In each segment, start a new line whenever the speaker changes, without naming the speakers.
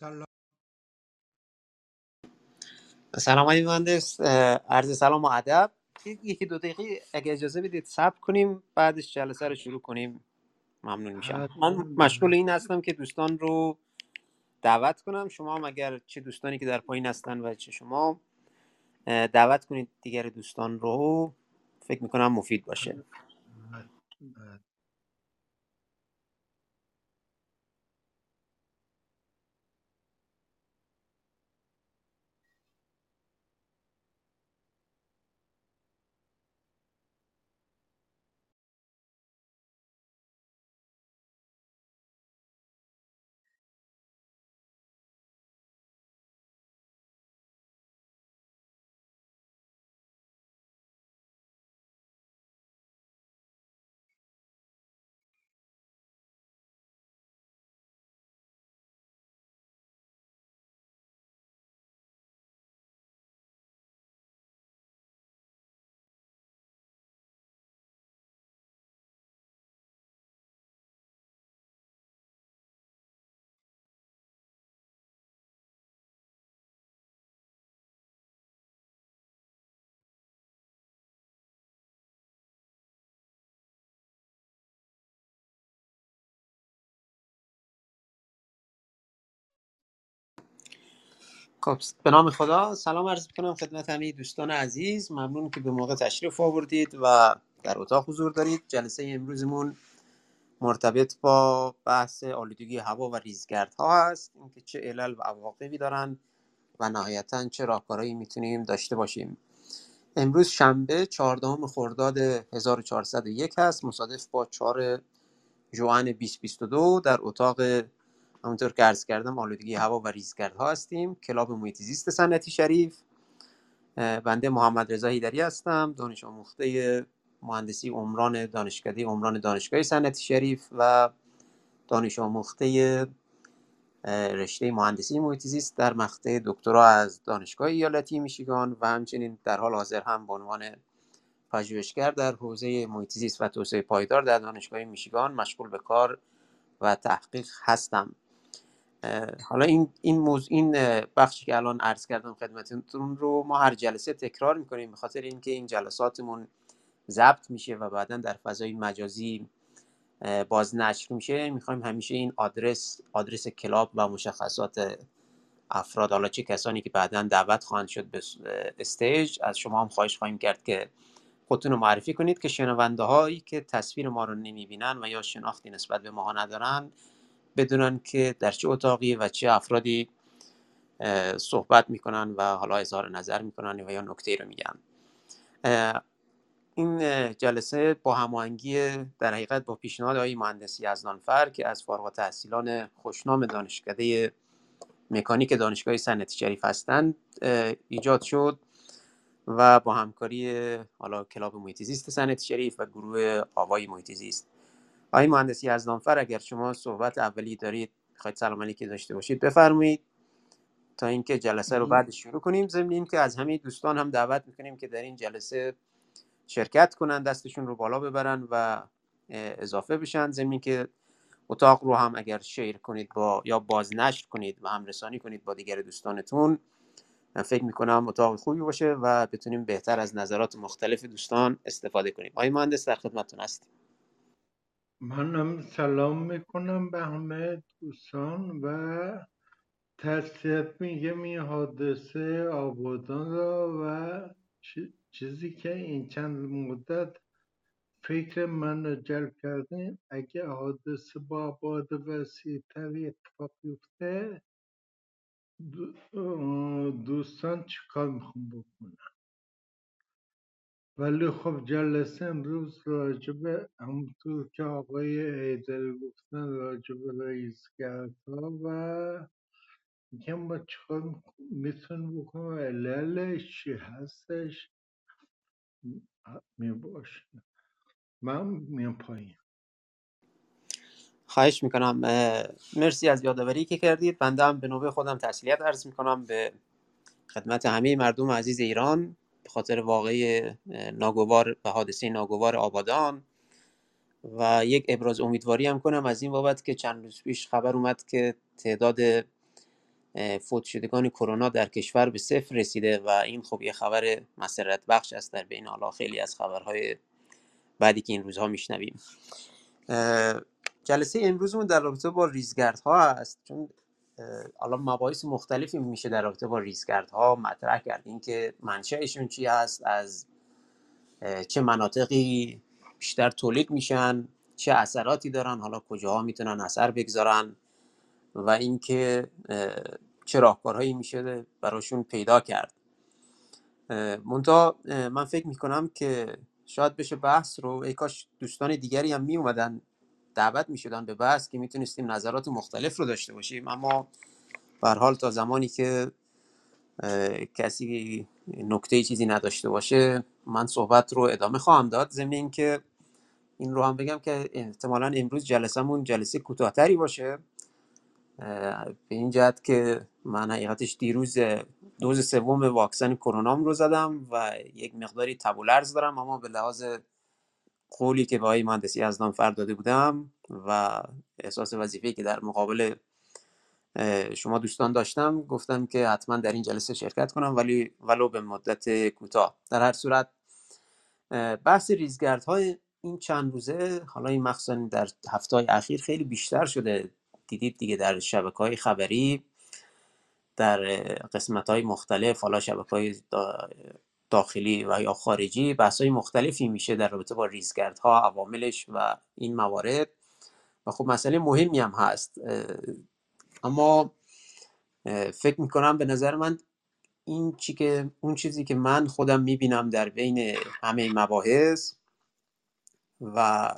سلام.
سلام آقای مهندس اه، عرض سلام و ادب. یک- یکی دو دقیقه اگه اجازه بدید صبر کنیم بعدش جلسه رو شروع کنیم. ممنون میشم. من
حتما
مشغول این هستم که دوستان رو دعوت کنم. شما هم اگر چه دوستانی که در پایین هستن و چه شما اه، دعوت کنید دیگر دوستان رو. فکر می‌کنم مفید باشه. خب به نام خدا. سلام عرض کنم خدمت همه دوستان عزیز. ممنون که به موقع تشریف آوردید و در اتاق حضور دارید. جلسه امروزمون مرتبط با بحث آلودگی هوا و ریزگردها هست. اینکه چه علل و عواقبی دارن و نهایتا چه راهکارهایی می‌تونیم داشته باشیم. امروز شنبه 14 خرداد 1401 هست. مصادف با 4 ژوئن 2022 در اتاق همونطور که عرض کردم آلودگی هوا و ریزگردها هستیم. کلاب محیط زیست سنتی شریف. بنده محمد رضا هیدری هستم دانش آموخته مهندسی عمران دانشکده عمران دانشگاه سنتی شریف و دانش آموخته رشته مهندسی محیط زیست در مقطع دکترا از دانشگاه ایالتی میشیگان و همچنین در حال حاضر هم به عنوان پژوهشگر در حوزه محیط زیست و توسعه پایدار در دانشگاه میشیگان مشغول به کار و تحقیق هستم. حالا این این موضوع این بخشی که الان عرض کردم خدمتتون رو ما هر جلسه تکرار می‌کنیم به خاطر اینکه این جلساتمون ضبط میشه و بعدا در فضای مجازی باز نشر میشه. می‌خوایم همیشه این آدرس آدرس کلاب و مشخصات افراد حالا چه کسانی که بعدا دعوت خواهند شد به استیج از شما هم خواهش خواهیم کرد که خودتون رو معرفی کنید که شنونده هایی که تصویر ما رو نمی‌بینن و یا شناختی نسبت به ما ندارن بدونن که در چه اتاقی و چه افرادی صحبت می‌کنن و حالا اظهار نظر می‌کنن و یا نکته رو میگن. این جلسه با هماهنگی در حقیقت با پیشنهاد آقای مهندسی یزدانفر که از فارغ التحصیلان خوشنام دانشکده مکانیک دانشگاه صنعتی شریف هستند ایجاد شد و با همکاری حالا کلاب محیط زیست صنعتی شریف و گروه آوای محیط آقای مهندس یزدانفر اگر شما صحبت اولی دارید خواهید سلام علیکی داشته باشید بفرمایید تا اینکه جلسه رو بعد شروع کنیم. ضمن اینکه از همه دوستان هم دعوت می‌کنیم که در این جلسه شرکت کنن دستشون رو بالا ببرن و اضافه بشن. ضمن اینکه اتاق رو هم اگر شیر کنید با یا بازنشر کنید و هم رسانی کنید با دیگر دوستانتون من فکر می‌کنم اتاق خوبی باشه و بتونیم بهتر از نظرات مختلف دوستان استفاده کنیم. آقای مهندس در خدمتتون هستیم.
منم سلام می‌کنم به همه دوستان و تسلیت میگم این حادثه آبادان را و چیزی که این چند مدت فکر من رو جلب کرده اگه حادثه با آباد وسیعتری اتفاق بیفته دو- دوستان چیکار می‌خوام بکنم؟ ولی خب جلسه امروز راجبه همونطور که آقای ایدل گفتن راجبه رئیسگردها و میگم ما چیکار می‌تونیم بکنیم عللش چی هستش؟ می باشه من میام پایین.
خواهش می‌کنم. مرسی از یادآوری که کردید. بنده هم به نوبه خودم تسلیت عرض می‌کنم. به خدمت همه مردم عزیز ایران. به خاطر واقعی ناگوار و حادثه ناگوار آبادان. و یک ابراز امیدواری هم کنم از این بابت که چند روز پیش خبر اومد که تعداد فوت شدگان کرونا در کشور به صفر رسیده و این خب یه خبر مسرت بخش است در بین حالا خیلی از خبرهای بعدی که این روزها میشنویم. جلسه امروزمون در رابطه با ریزگردها است. چون حالا مباحث مختلفی میشه در رابطه با ریزگردها مطرح کرد. اینکه منشأشون چی هست از چه مناطقی بیشتر تولید میشن چه اثراتی دارن حالا کجاها می‌تونن اثر بگذارن و اینکه چه راهکارهایی میشه براشون پیدا کرد. منتها من فکر می‌کنم که شاید بشه بحث رو ای کاش دوستان دیگری هم می اومدن دعوت می شدن به بحث که می‌تونستیم نظرات مختلف رو داشته باشیم. اما به حال تا زمانی که کسی نکته چیزی نداشته باشه من صحبت رو ادامه خواهم داد. ضمن که این رو هم بگم که احتمالا امروز جلسهمون جلسه کوتاهتری باشه. به این جهت که من حقیقتش دیروز دوز سوم واکسن کرونام رو زدم و یک مقداری تبولرز دارم اما به لحاظ قولی که به آقای مهندسی ازدان فرد داده بودم و احساس وظیفه که در مقابل شما دوستان داشتم گفتم که حتما در این جلسه شرکت کنم ولی ولو به مدت کوتاه. در هر صورت بحث ریزگردهای این چند روزه حالا این مخصوصا در هفته اخیر خیلی بیشتر شده. دیدید دیگه در شبکه های خبری در قسمت های مختلف حالا شبکه های داخلی و یا خارجی بحث های مختلفی میشه در رابطه با ریزگردها عواملش و این موارد. و خب مسئله مهمی هم هست. اما فکر می‌کنم به نظر من این چی که اون چیزی که من خودم می‌بینم در بین همه مباحث و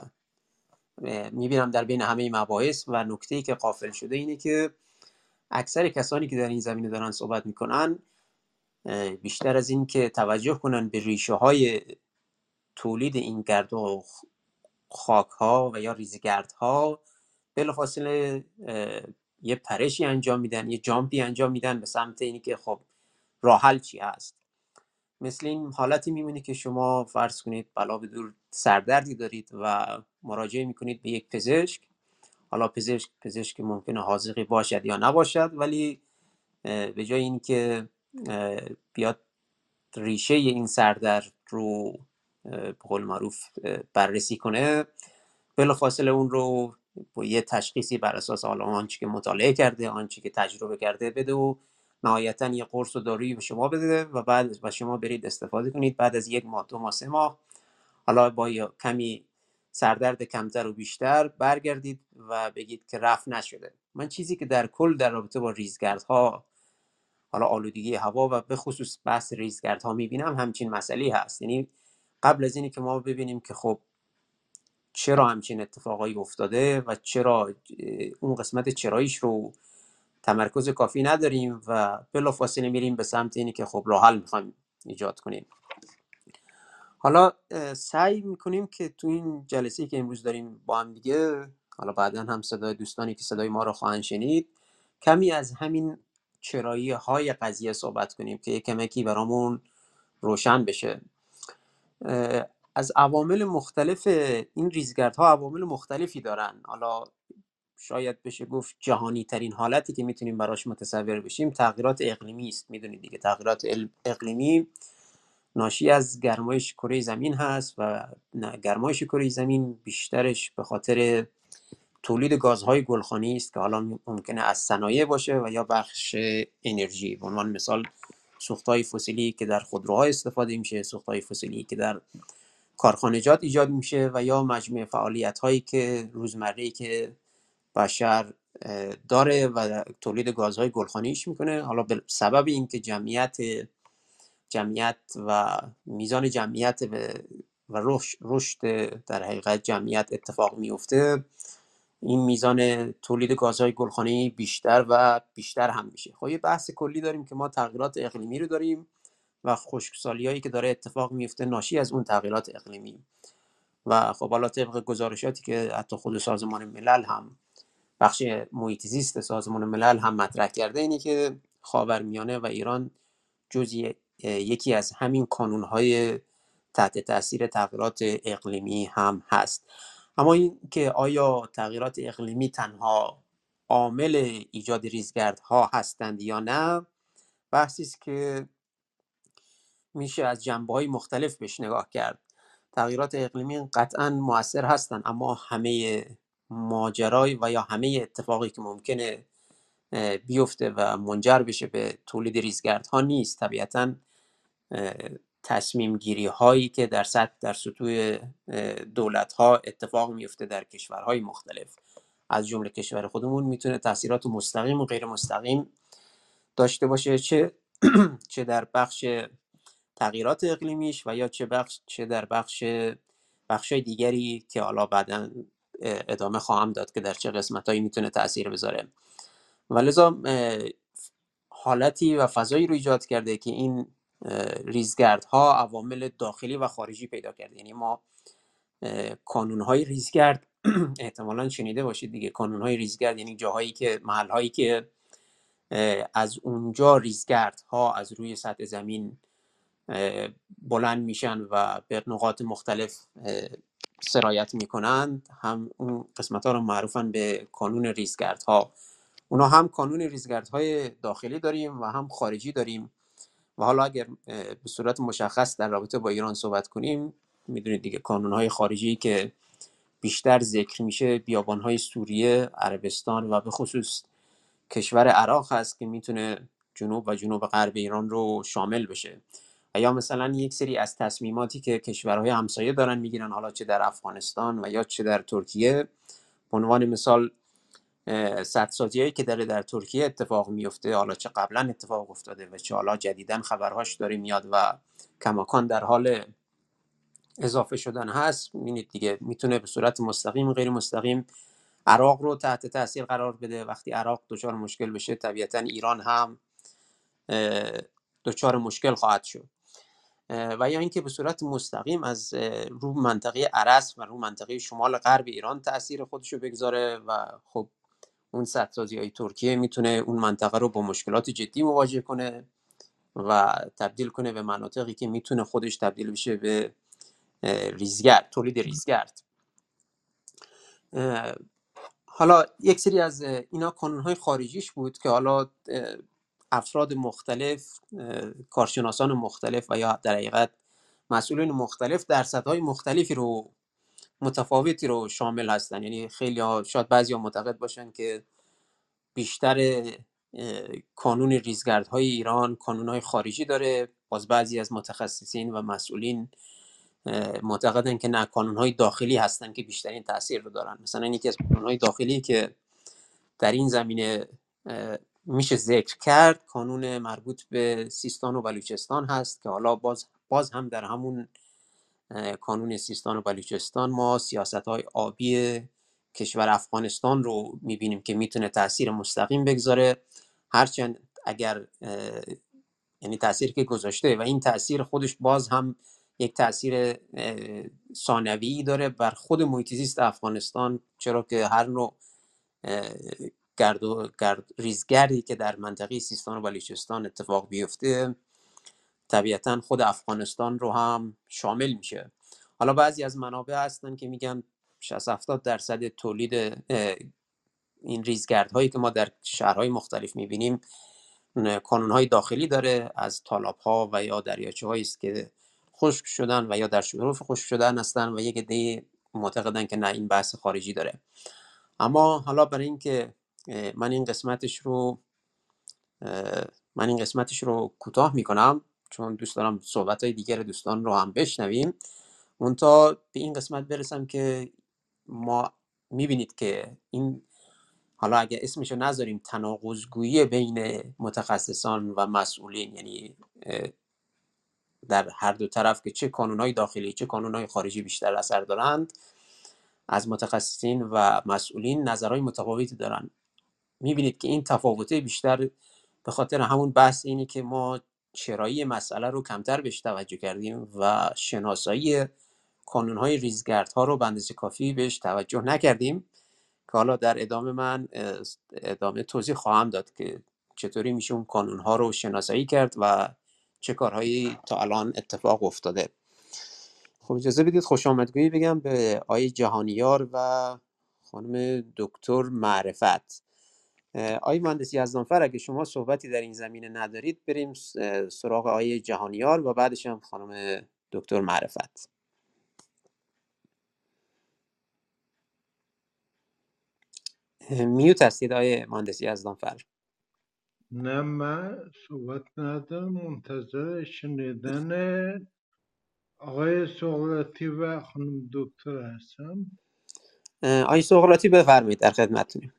می‌بینم در بین همه مباحث و نکته که قافل شده اینه که اکثر کسانی که در این زمینه دارن صحبت می‌کنن بیشتر از این که توجه کنن به ریشه های تولید این گرد و خاک ها و یا ریزگرد ها بلافاصله یه پرشی انجام میدن یه جامپی انجام میدن به سمت اینی که خب راحل چی هست. مثل این حالتی میمونه که شما فرض کنید بلا به دور سردردی دارید و مراجعه می‌کنید به یک پزشک. حالا پزشک پزشک ممکنه حاضقی باشد یا نباشد ولی به جای اینکه بیاد ریشه این سردرد رو به قول معروف بررسی کنه. بلافاصله اون رو با یه تشخیصی بر اساس حالا آنچه که مطالعه کرده آنچه که تجربه کرده بده و نهایتا یه قرص و دارویی به شما بده و بعد و شما برید استفاده کنید. بعد از یک ماه دو ماه سه ماه حالا با کمی سردرد کمتر و بیشتر برگردید و بگید که رفت نشده. من چیزی که در کل در رابطه با ریزگردها حالا آلودگی هوا و به خصوص بحث ریزگردها می‌بینم همچین مسئله هست. یعنی قبل از اینی که ما ببینیم که خب چرا همچین اتفاقایی افتاده و چرا اون قسمت چراییش رو تمرکز کافی نداریم و بلافاصله میریم به سمت اینی که خب راه حل می‌خوایم ایجاد کنیم. حالا سعی می‌کنیم که تو این جلسه که امروز داریم با هم دیگه حالا بعدا هم صدای دوستانی که صدای ما رو خواهند شنید کمی از همین چرایی های قضیه صحبت کنیم که یک کمکی برامون روشن بشه. از عوامل مختلف این ریزگردها عوامل مختلفی دارن. حالا شاید بشه گفت جهانی ترین حالتی که می‌تونیم براش متصور بشیم تغییرات اقلیمی است. می‌دونید دیگه تغییرات اقلیمی ناشی از گرمایش کره زمین هست و گرمایش کره زمین بیشترش به خاطر تولید گازهای گلخانی است که حالا ممکنه از صنایع باشه و یا بخش انرژی. به عنوان مثال سوختهای فسیلی که در خودروها استفاده میشه سوختهای فسیلی که در کارخانجات ایجاد میشه و یا مجموعه فعالیت هایی که روزمره که بشر داره و تولید گازهای گلخانیش می‌کنه. حالا به سبب اینکه جمعیت جمعیت و میزان جمعیت و رشد در حقیقت جمعیت اتفاق میفته این میزان تولید گازهای گلخانه‌ای بیشتر و بیشتر هم میشه. خب یه بحث کلی داریم که ما تغییرات اقلیمی رو داریم و خشکسالی هایی که داره اتفاق میفته ناشی از اون تغییرات اقلیمی. و خب حالا طبق گزارشاتی که حتی خود سازمان ملل هم بخش محیط زیست سازمان ملل هم مطرح کرده اینه که خاورمیانه و ایران جزی یکی از همین های تحت تاثیر تغییرات اقلیمی هم هست. اما این که آیا تغییرات اقلیمی تنها عامل ایجاد ریزگردها هستند یا نه بحثی است که میشه از جنبه های مختلف بهش نگاه کرد. تغییرات اقلیمی قطعا موثر هستند اما همه ماجرای و یا همه اتفاقی که ممکنه بیفته و منجر بشه به تولید ریزگردها نیست. طبیعتا تصمیم گیری هایی که در سطح در سطوح دولت ها اتفاق میفته در کشورهای مختلف. از جمله کشور خودمون می‌تونه تاثیرات مستقیم و غیر مستقیم داشته باشه چه چه در بخش تغییرات اقلیمیش و یا چه بخش چه در بخش بخش دیگری که حالا بعدا ادامه خواهم داد که در چه قسمت هایی می‌تونه تاثیر بذاره. و لذا حالتی و فضایی رو ایجاد کرده که این ریزگردها عوامل داخلی و خارجی پیدا کرده یعنی ما کانون های ریزگرد احتمالا شنیده باشید دیگه. کانون های ریزگرد یعنی جاهایی که محل هایی که از اونجا ریزگرد ها از روی سطح زمین بلند میشن و به نقاط مختلف سرایت می‌کنند هم اون قسمت ها رو معروفن به کانون ریزگرد ها اونا هم کانون ریزگرد های داخلی داریم و هم خارجی داریم. و حالا اگر به صورت مشخص در رابطه با ایران صحبت کنیم می‌دونید دیگه کانون های خارجی که بیشتر ذکر میشه بیابان های سوریه عربستان و به خصوص کشور عراق هست که می‌تونه جنوب و جنوب غرب ایران رو شامل بشه. یا مثلا یک سری از تصمیماتی که کشورهای همسایه دارن می‌گیرن حالا چه در افغانستان و یا چه در ترکیه. به عنوان مثال سدسازی هایی که داره در ترکیه اتفاق میفته حالا چه قبلا اتفاق افتاده و چه حالا جدیدا خبرهاش داره میاد و کماکان در حال اضافه شدن هست. می‌بینید دیگه می‌تونه به صورت مستقیم غیر مستقیم عراق رو تحت تاثیر قرار بده. وقتی عراق دچار مشکل بشه طبیعتا ایران هم دچار مشکل خواهد شد. و یا اینکه به صورت مستقیم از رو منطقه عرس و رو منطقه شمال غرب ایران تاثیر خودش رو بگذاره و خب اون سدسازی های ترکیه می‌تونه اون منطقه رو با مشکلات جدی مواجه کنه و تبدیل کنه به مناطقی که می‌تونه خودش تبدیل بشه به ریزگرد تولید ریزگرد. حالا یک سری از اینا های خارجیش بود که حالا افراد مختلف کارشناسان مختلف و یا در حقیقت مسئولین مختلف در های مختلفی رو متفاوتی رو شامل هستن. یعنی خیلی ها شاید بعضی معتقد باشن که بیشتر کانون ریزگردهای ایران کانون های خارجی داره. باز بعضی از متخصصین و مسئولین معتقدن که نه کانون های داخلی هستن که بیشترین تاثیر رو دارن. مثلا یکی از کانون های داخلی که در این زمینه میشه ذکر کرد کانون مربوط به سیستان و بلوچستان هست که حالا باز, باز هم در همون کانون سیستان و بلوچستان. ما سیاست های آبی کشور افغانستان رو می‌بینیم که می‌تونه تاثیر مستقیم بگذاره. هرچند اگر یعنی تاثیر که گذاشته و این تاثیر خودش باز هم یک تاثیر ثانوی داره بر خود محیط افغانستان. چرا که هر نوع گرد و گرد ریزگردی که در منطقه سیستان و بلوچستان اتفاق بیفته طبیعتا خود افغانستان رو هم شامل میشه. حالا بعضی از منابع هستن که میگن 60 70 درصد تولید این ریزگردهایی که ما در شهرهای مختلف می‌بینیم کانون های داخلی داره از طالاب ها و یا دریاچه است که خشک شدن و یا در شروف خشک شدن هستن و یک عده معتقدن که نه این بحث خارجی داره. اما حالا برای اینکه من این قسمتش رو من این قسمتش رو کوتاه می‌کنم چون دوست دارم صحبت های دیگر دوستان رو هم بشنویم. تا به این قسمت برسم که ما می‌بینید که این حالا اگه اسمشو نذاریم تناقضگویی بین متخصصان و مسئولین یعنی در هر دو طرف که چه کانونهای داخلی چه کانونهای خارجی بیشتر اثر دارند از متخصصین و مسئولین نظرهای متفاوتی دارن. می‌بینید که این تفاوته بیشتر به خاطر همون بحث اینه که ما چرایی مسئله رو کمتر بهش توجه کردیم و شناسایی کانونهای ریزگردها رو به کافی بهش توجه نکردیم که حالا در ادامه من ادامه توضیح خواهم داد که چطوری میشه اون کانونها رو شناسایی کرد و چه کارهایی تا الان اتفاق افتاده. خب اجازه بدید خوش آمدگویی بگم به آی جهانیار و خانم دکتر معرفت. آقای مهندس یزدانفر اگه شما صحبتی در این زمینه ندارید بریم سراغ آقای جهانیار و بعدش هم خانم دکتر معرفت. میوت هستید آقای مهندس یزدانفر
نه من صحبت ندارم منتظر شنیدن آقای سقراطی و خانم دکتر هستم.
آقای سقراطی بفرمایید در خدمتتونیم.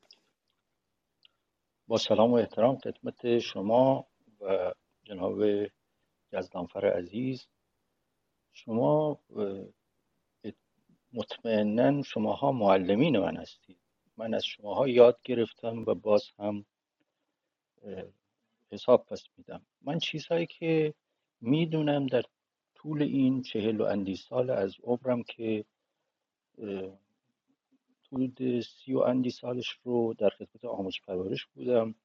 با سلام و احترام خدمت شما و جناب یزدانفر عزیز. شما مطمئنا شماها معلمین من هستید. من از شماها یاد گرفتم و باز هم حساب پس میدم. من چیزهایی که می‌دونم در طول این چهل و اندی سال از عمرم که حدود سی و اندی سالش رو در خدمت آموزش پرورش بودم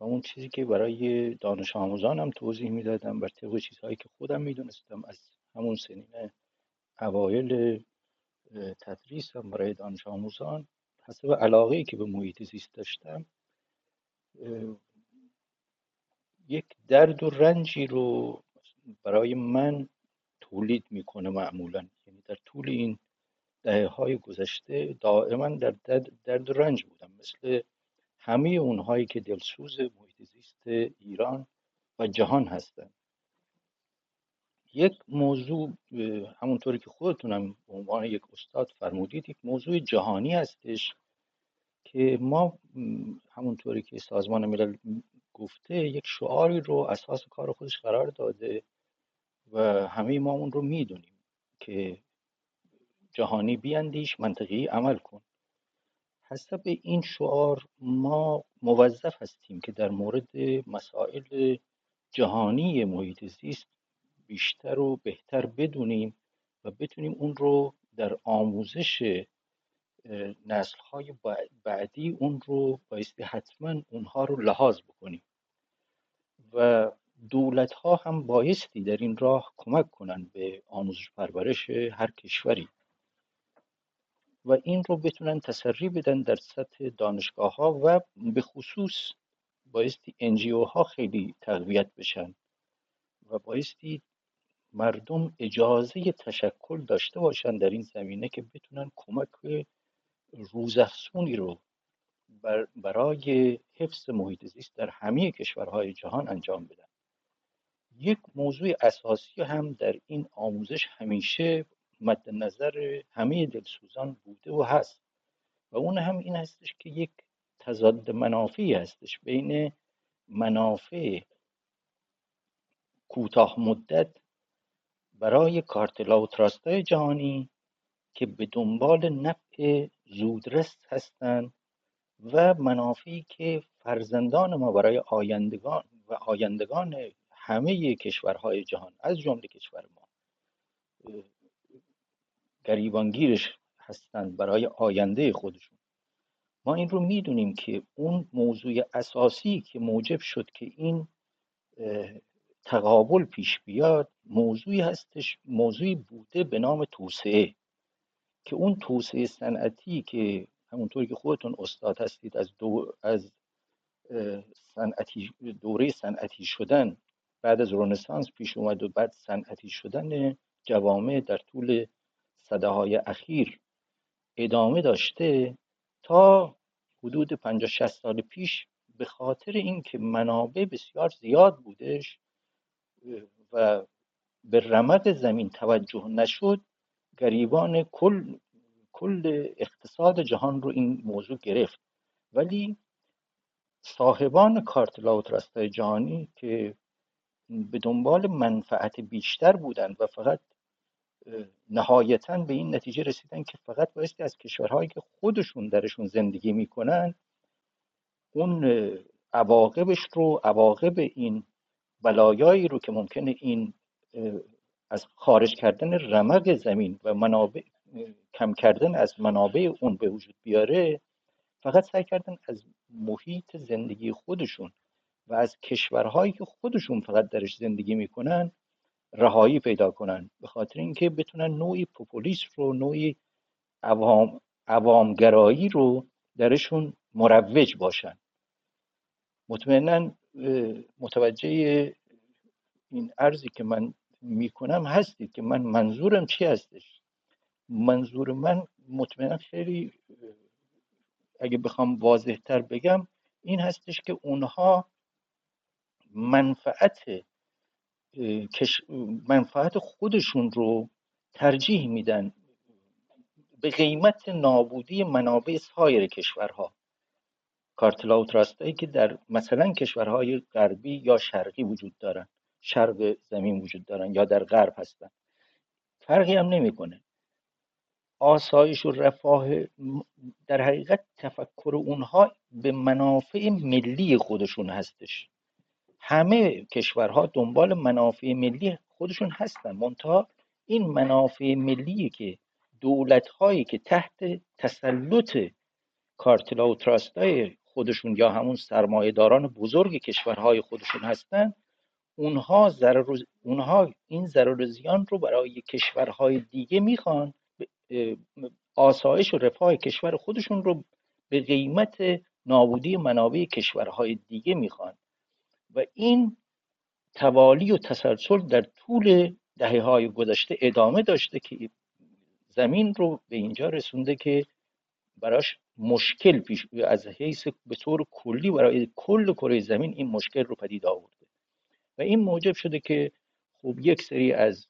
و اون چیزی که برای دانش آموزانم توضیح می‌دادم بر طبق چیزهایی که خودم می‌دونستم از همون سنین اوایل تدریسم برای دانش آموزان حسب علاقه که به محیط زیست داشتم یک درد و رنجی رو برای من تولید می‌کنه معمولا. یعنی در طول این دهه های گذشته دائما در درد, و رنج بودم مثل همه اونهایی که دلسوز محیط زیست ایران و جهان هستند یک موضوع همونطوری که خودتونم به عنوان یک استاد فرمودید یک موضوع جهانی هستش که ما همونطوری که سازمان ملل گفته یک شعاری رو اساس کار خودش قرار داده و همه ما اون رو می‌دونیم که جهانی بیاندیش منطقی عمل کن. حسب این شعار ما موظف هستیم که در مورد مسائل جهانی محیط زیست بیشتر و بهتر بدونیم و بتونیم اون رو در آموزش نسل های بعدی اون رو بایستی حتما اونها رو لحاظ بکنیم. و دولت ها هم بایستی در این راه کمک کنند به آموزش پرورش هر کشوری. و این رو بتونن تسری بدن در سطح دانشگاه ها و به خصوص بایستی انجیو ها خیلی تقویت بشن و بایستی مردم اجازه تشکل داشته باشن در این زمینه که بتونن کمک روزافزونی رو برای حفظ محیط زیست در همه کشورهای جهان انجام بدن. یک موضوع اساسی هم در این آموزش همیشه مد نظر همه دلسوزان بوده و هست. و اون هم این هستش که یک تضاد منافعی هستش بین منافع کوتاه مدت برای کارتلا و تراستای جهانی که به دنبال نفع زودرس هستند و منافعی که فرزندان ما برای آیندگان و آیندگان همه کشورهای جهان از جمله کشور ما گریبانگیرش هستند برای آینده خودشون. ما این رو می‌دونیم که اون موضوع اساسی که موجب شد که این تقابل پیش بیاد موضوعی هستش موضوعی بوده به نام توسعه. که اون توسعه صنعتی که همونطوری که خودتون استاد هستید از دو از صنعتی دوره صنعتی شدن بعد از رنسانس پیش اومد و بعد صنعتی شدن جوامع در طول صده های اخیر ادامه داشته تا حدود 50 60 سال پیش به خاطر اینکه منابع بسیار زیاد بودش و به رمق زمین توجه نشد گریبان کل کل اقتصاد جهان رو این موضوع گرفت. ولی صاحبان کارت لاوترست جهانی که به دنبال منفعت بیشتر بودند و فقط نهایتا به این نتیجه رسیدن که فقط بایستی از کشورهایی که خودشون درشون زندگی می‌کنن اون عواقبش رو عواقب این بلایایی رو که ممکنه این از خارج کردن رمق زمین و منابع کم کردن از منابع اون به وجود بیاره فقط سعی کردن از محیط زندگی خودشون و از کشورهایی که خودشون فقط درش زندگی می‌کنن رهایی پیدا کنن. به خاطر اینکه بتونن نوعی پوپولیسم رو نوعی عوام عوامگرایی رو درشون مروج باشن. مطمئنا متوجه این ارزی که من می‌کنم هستید که من منظورم چی هستش؟ منظور من مطمئنا خیلی اگه بخوام واضح تر بگم این هستش که اونها منفعت منفعت خودشون رو ترجیح میدن به قیمت نابودی منابع سایر کشورها. کارتلا و تراستایی که در مثلا کشورهای غربی یا شرقی وجود دارن. شرق زمین وجود دارن یا در غرب هستن. فرقی هم نمی‌کنه. آسایش و رفاه در حقیقت تفکر اونها به منافع ملی خودشون هستش. همه کشورها دنبال منافع ملی خودشون هستن. منتها این منافع ملی که دولت هایی که تحت تسلط کارتلا و تراستای خودشون یا همون داران بزرگ کشورهای خودشون هستن اونها ضرر اونها این ضرر زیان رو برای کشورهای دیگه می‌خوان آسایش و رفاه کشور خودشون رو به قیمت نابودی منابع کشورهای دیگه می‌خوان. و این توالی و تسلسل در طول دهه های گذشته ادامه داشته که زمین رو به اینجا رسونده که براش مشکل پیش از حیث به طور کلی برای کل کره زمین این مشکل رو پدید آورده. و این موجب شده که خب یک سری از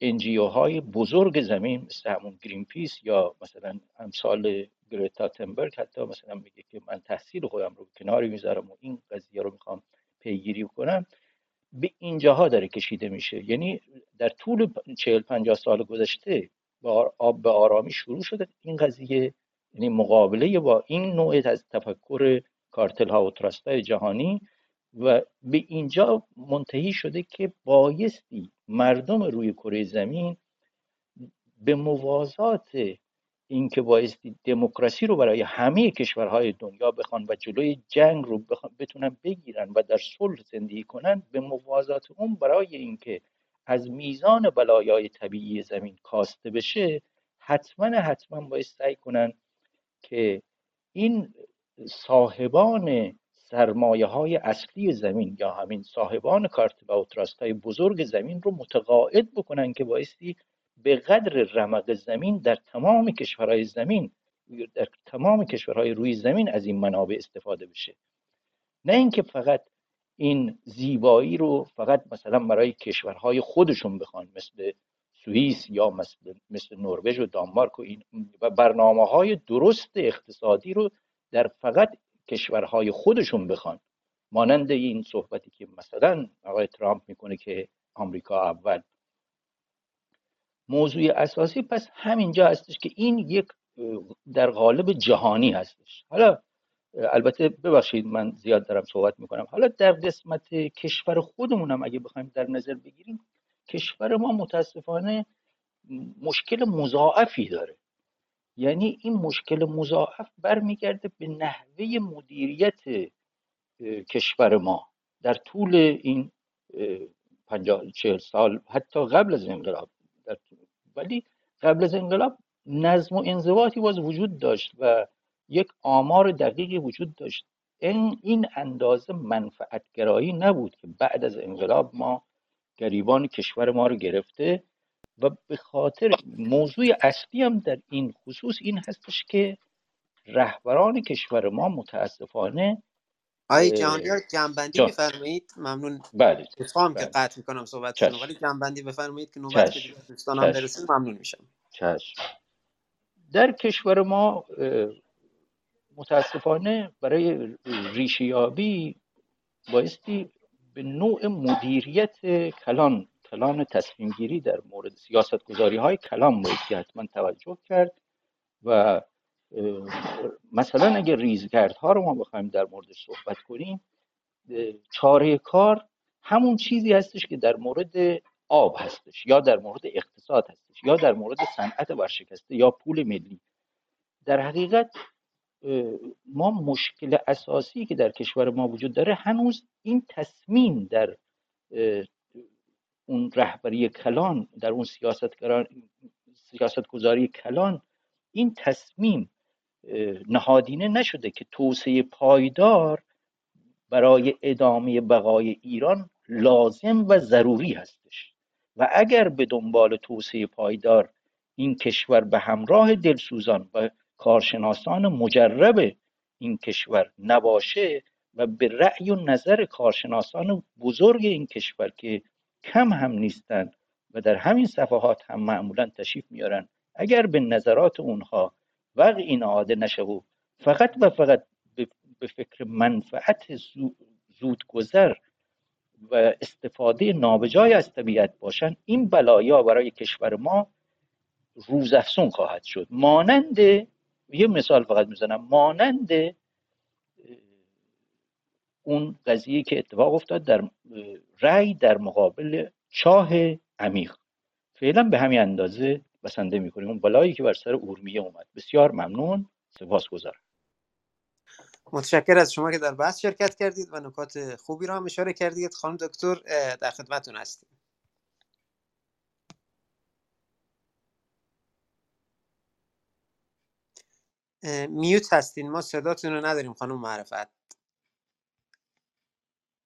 NGO های بزرگ زمین مثل همون Greenpeace یا مثلا امثال گریتا تونبرگ حتی مثلا میگه که من تحصیل خودم رو کناری می‌ذارم و این قضیه رو می‌خوام پیگیری کنم به اینجاها داره کشیده میشه. یعنی در طول چهل پنجاه سال گذشته با آب به آرامی شروع شده این قضیه. یعنی مقابله با این نوع از تفکر کارتل ها و تراست جهانی و به اینجا منتهی شده که بایستی مردم روی کره زمین به موازات اینکه بایستی دموکراسی رو برای همه کشورهای دنیا بخوان و جلوی جنگ رو بتونن بگیرن و در صلح زندگی کنن به موازات اون برای اینکه از میزان بلایای طبیعی زمین کاسته بشه حتما حتما باید سعی کنن که این صاحبان سرمایه های اصلی زمین یا همین صاحبان کارت و های بزرگ زمین رو متقاعد بکنن که بایستی به قدر رمق زمین در تمام کشورهای زمین در تمام کشورهای روی زمین از این منابع استفاده بشه. نه اینکه فقط این زیبایی رو فقط مثلا برای کشورهای خودشون بخوان مثل سوئیس یا مثل, مثل نروژ و دانمارک و این و برنامه های درست اقتصادی رو در فقط کشورهای خودشون بخوان. مانند این صحبتی که مثلا آقای ترامپ می‌کنه که آمریکا اول موضوع اساسی پس همینجا هستش که این یک در قالب جهانی هستش. حالا البته ببخشید من زیاد دارم صحبت می‌کنم. حالا در قسمت کشور خودمونم اگه بخوایم در نظر بگیریم کشور ما متاسفانه مشکل مضاعفی داره. یعنی این مشکل مضاعف برمیگرده به نحوه مدیریت کشور ما. در طول این پنجاه چهل سال حتی قبل از انقلاب ولی قبل از انقلاب نظم و انضباطی باز وجود داشت و یک آمار دقیقی وجود داشت. این, این اندازه منفعتگرایی نبود که بعد از انقلاب ما گریبان کشور ما رو گرفته و به خاطر موضوع اصلی هم در این خصوص این هستش که رهبران کشور ما متاسفانه
آقای جهانیار جنبندی. بفرمایید. ممنون.
بله.
اتفاقم که قطع می‌کنم صحبت ولی جنبندی بفرمایید که نوبت که دوستانم برسه ممنون میشم.
چشم. در کشور ما متاسفانه برای ریشیابی بایستی به نوع مدیریت کلان کلان تصمیم گیری در مورد سیاست گذاری های کلان بایستی حتما توجه کرد و مثلا اگر ریزگردها رو ما بخوایم در موردش صحبت کنیم چاره کار همون چیزی هستش که در مورد آب هستش یا در مورد اقتصاد هستش یا در مورد صنعت ورشکسته یا پول ملی. در حقیقت ما مشکل اساسی که در کشور ما وجود داره هنوز این تصمیم در اون رهبری کلان در اون سیاست سیاست گذاری کلان این تصمیم نهادینه نشده که توسعه پایدار برای ادامه بقای ایران لازم و ضروری هستش. و اگر به دنبال توسعه پایدار این کشور به همراه دلسوزان و کارشناسان مجرب این کشور نباشه و به رأی و نظر کارشناسان بزرگ این کشور که کم هم نیستند و در همین صفحات هم معمولا تشریف میارن اگر به نظرات اونها وقع این عاده نشه و فقط و فقط به فکر منفعت زودگذر و استفاده نابجای از طبیعت باشن این بلایا برای کشور ما روزافزون خواهد شد. مانند یه مثال فقط می‌زنم. مانند اون قضیه که اتفاق افتاد در رأی در مقابل چاه عمیق. فعلا به همین اندازه بسنده می‌کنیم. اون بلایی که بر سر اورمیه اومد. بسیار ممنون. سپاسگزارم.
متشکر از شما که در بحث شرکت کردید و نکات خوبی را هم اشاره کردید. خانم دکتر در خدمتتون هستیم. میوت هستین. ما صداتون رو نداریم خانم معرفت.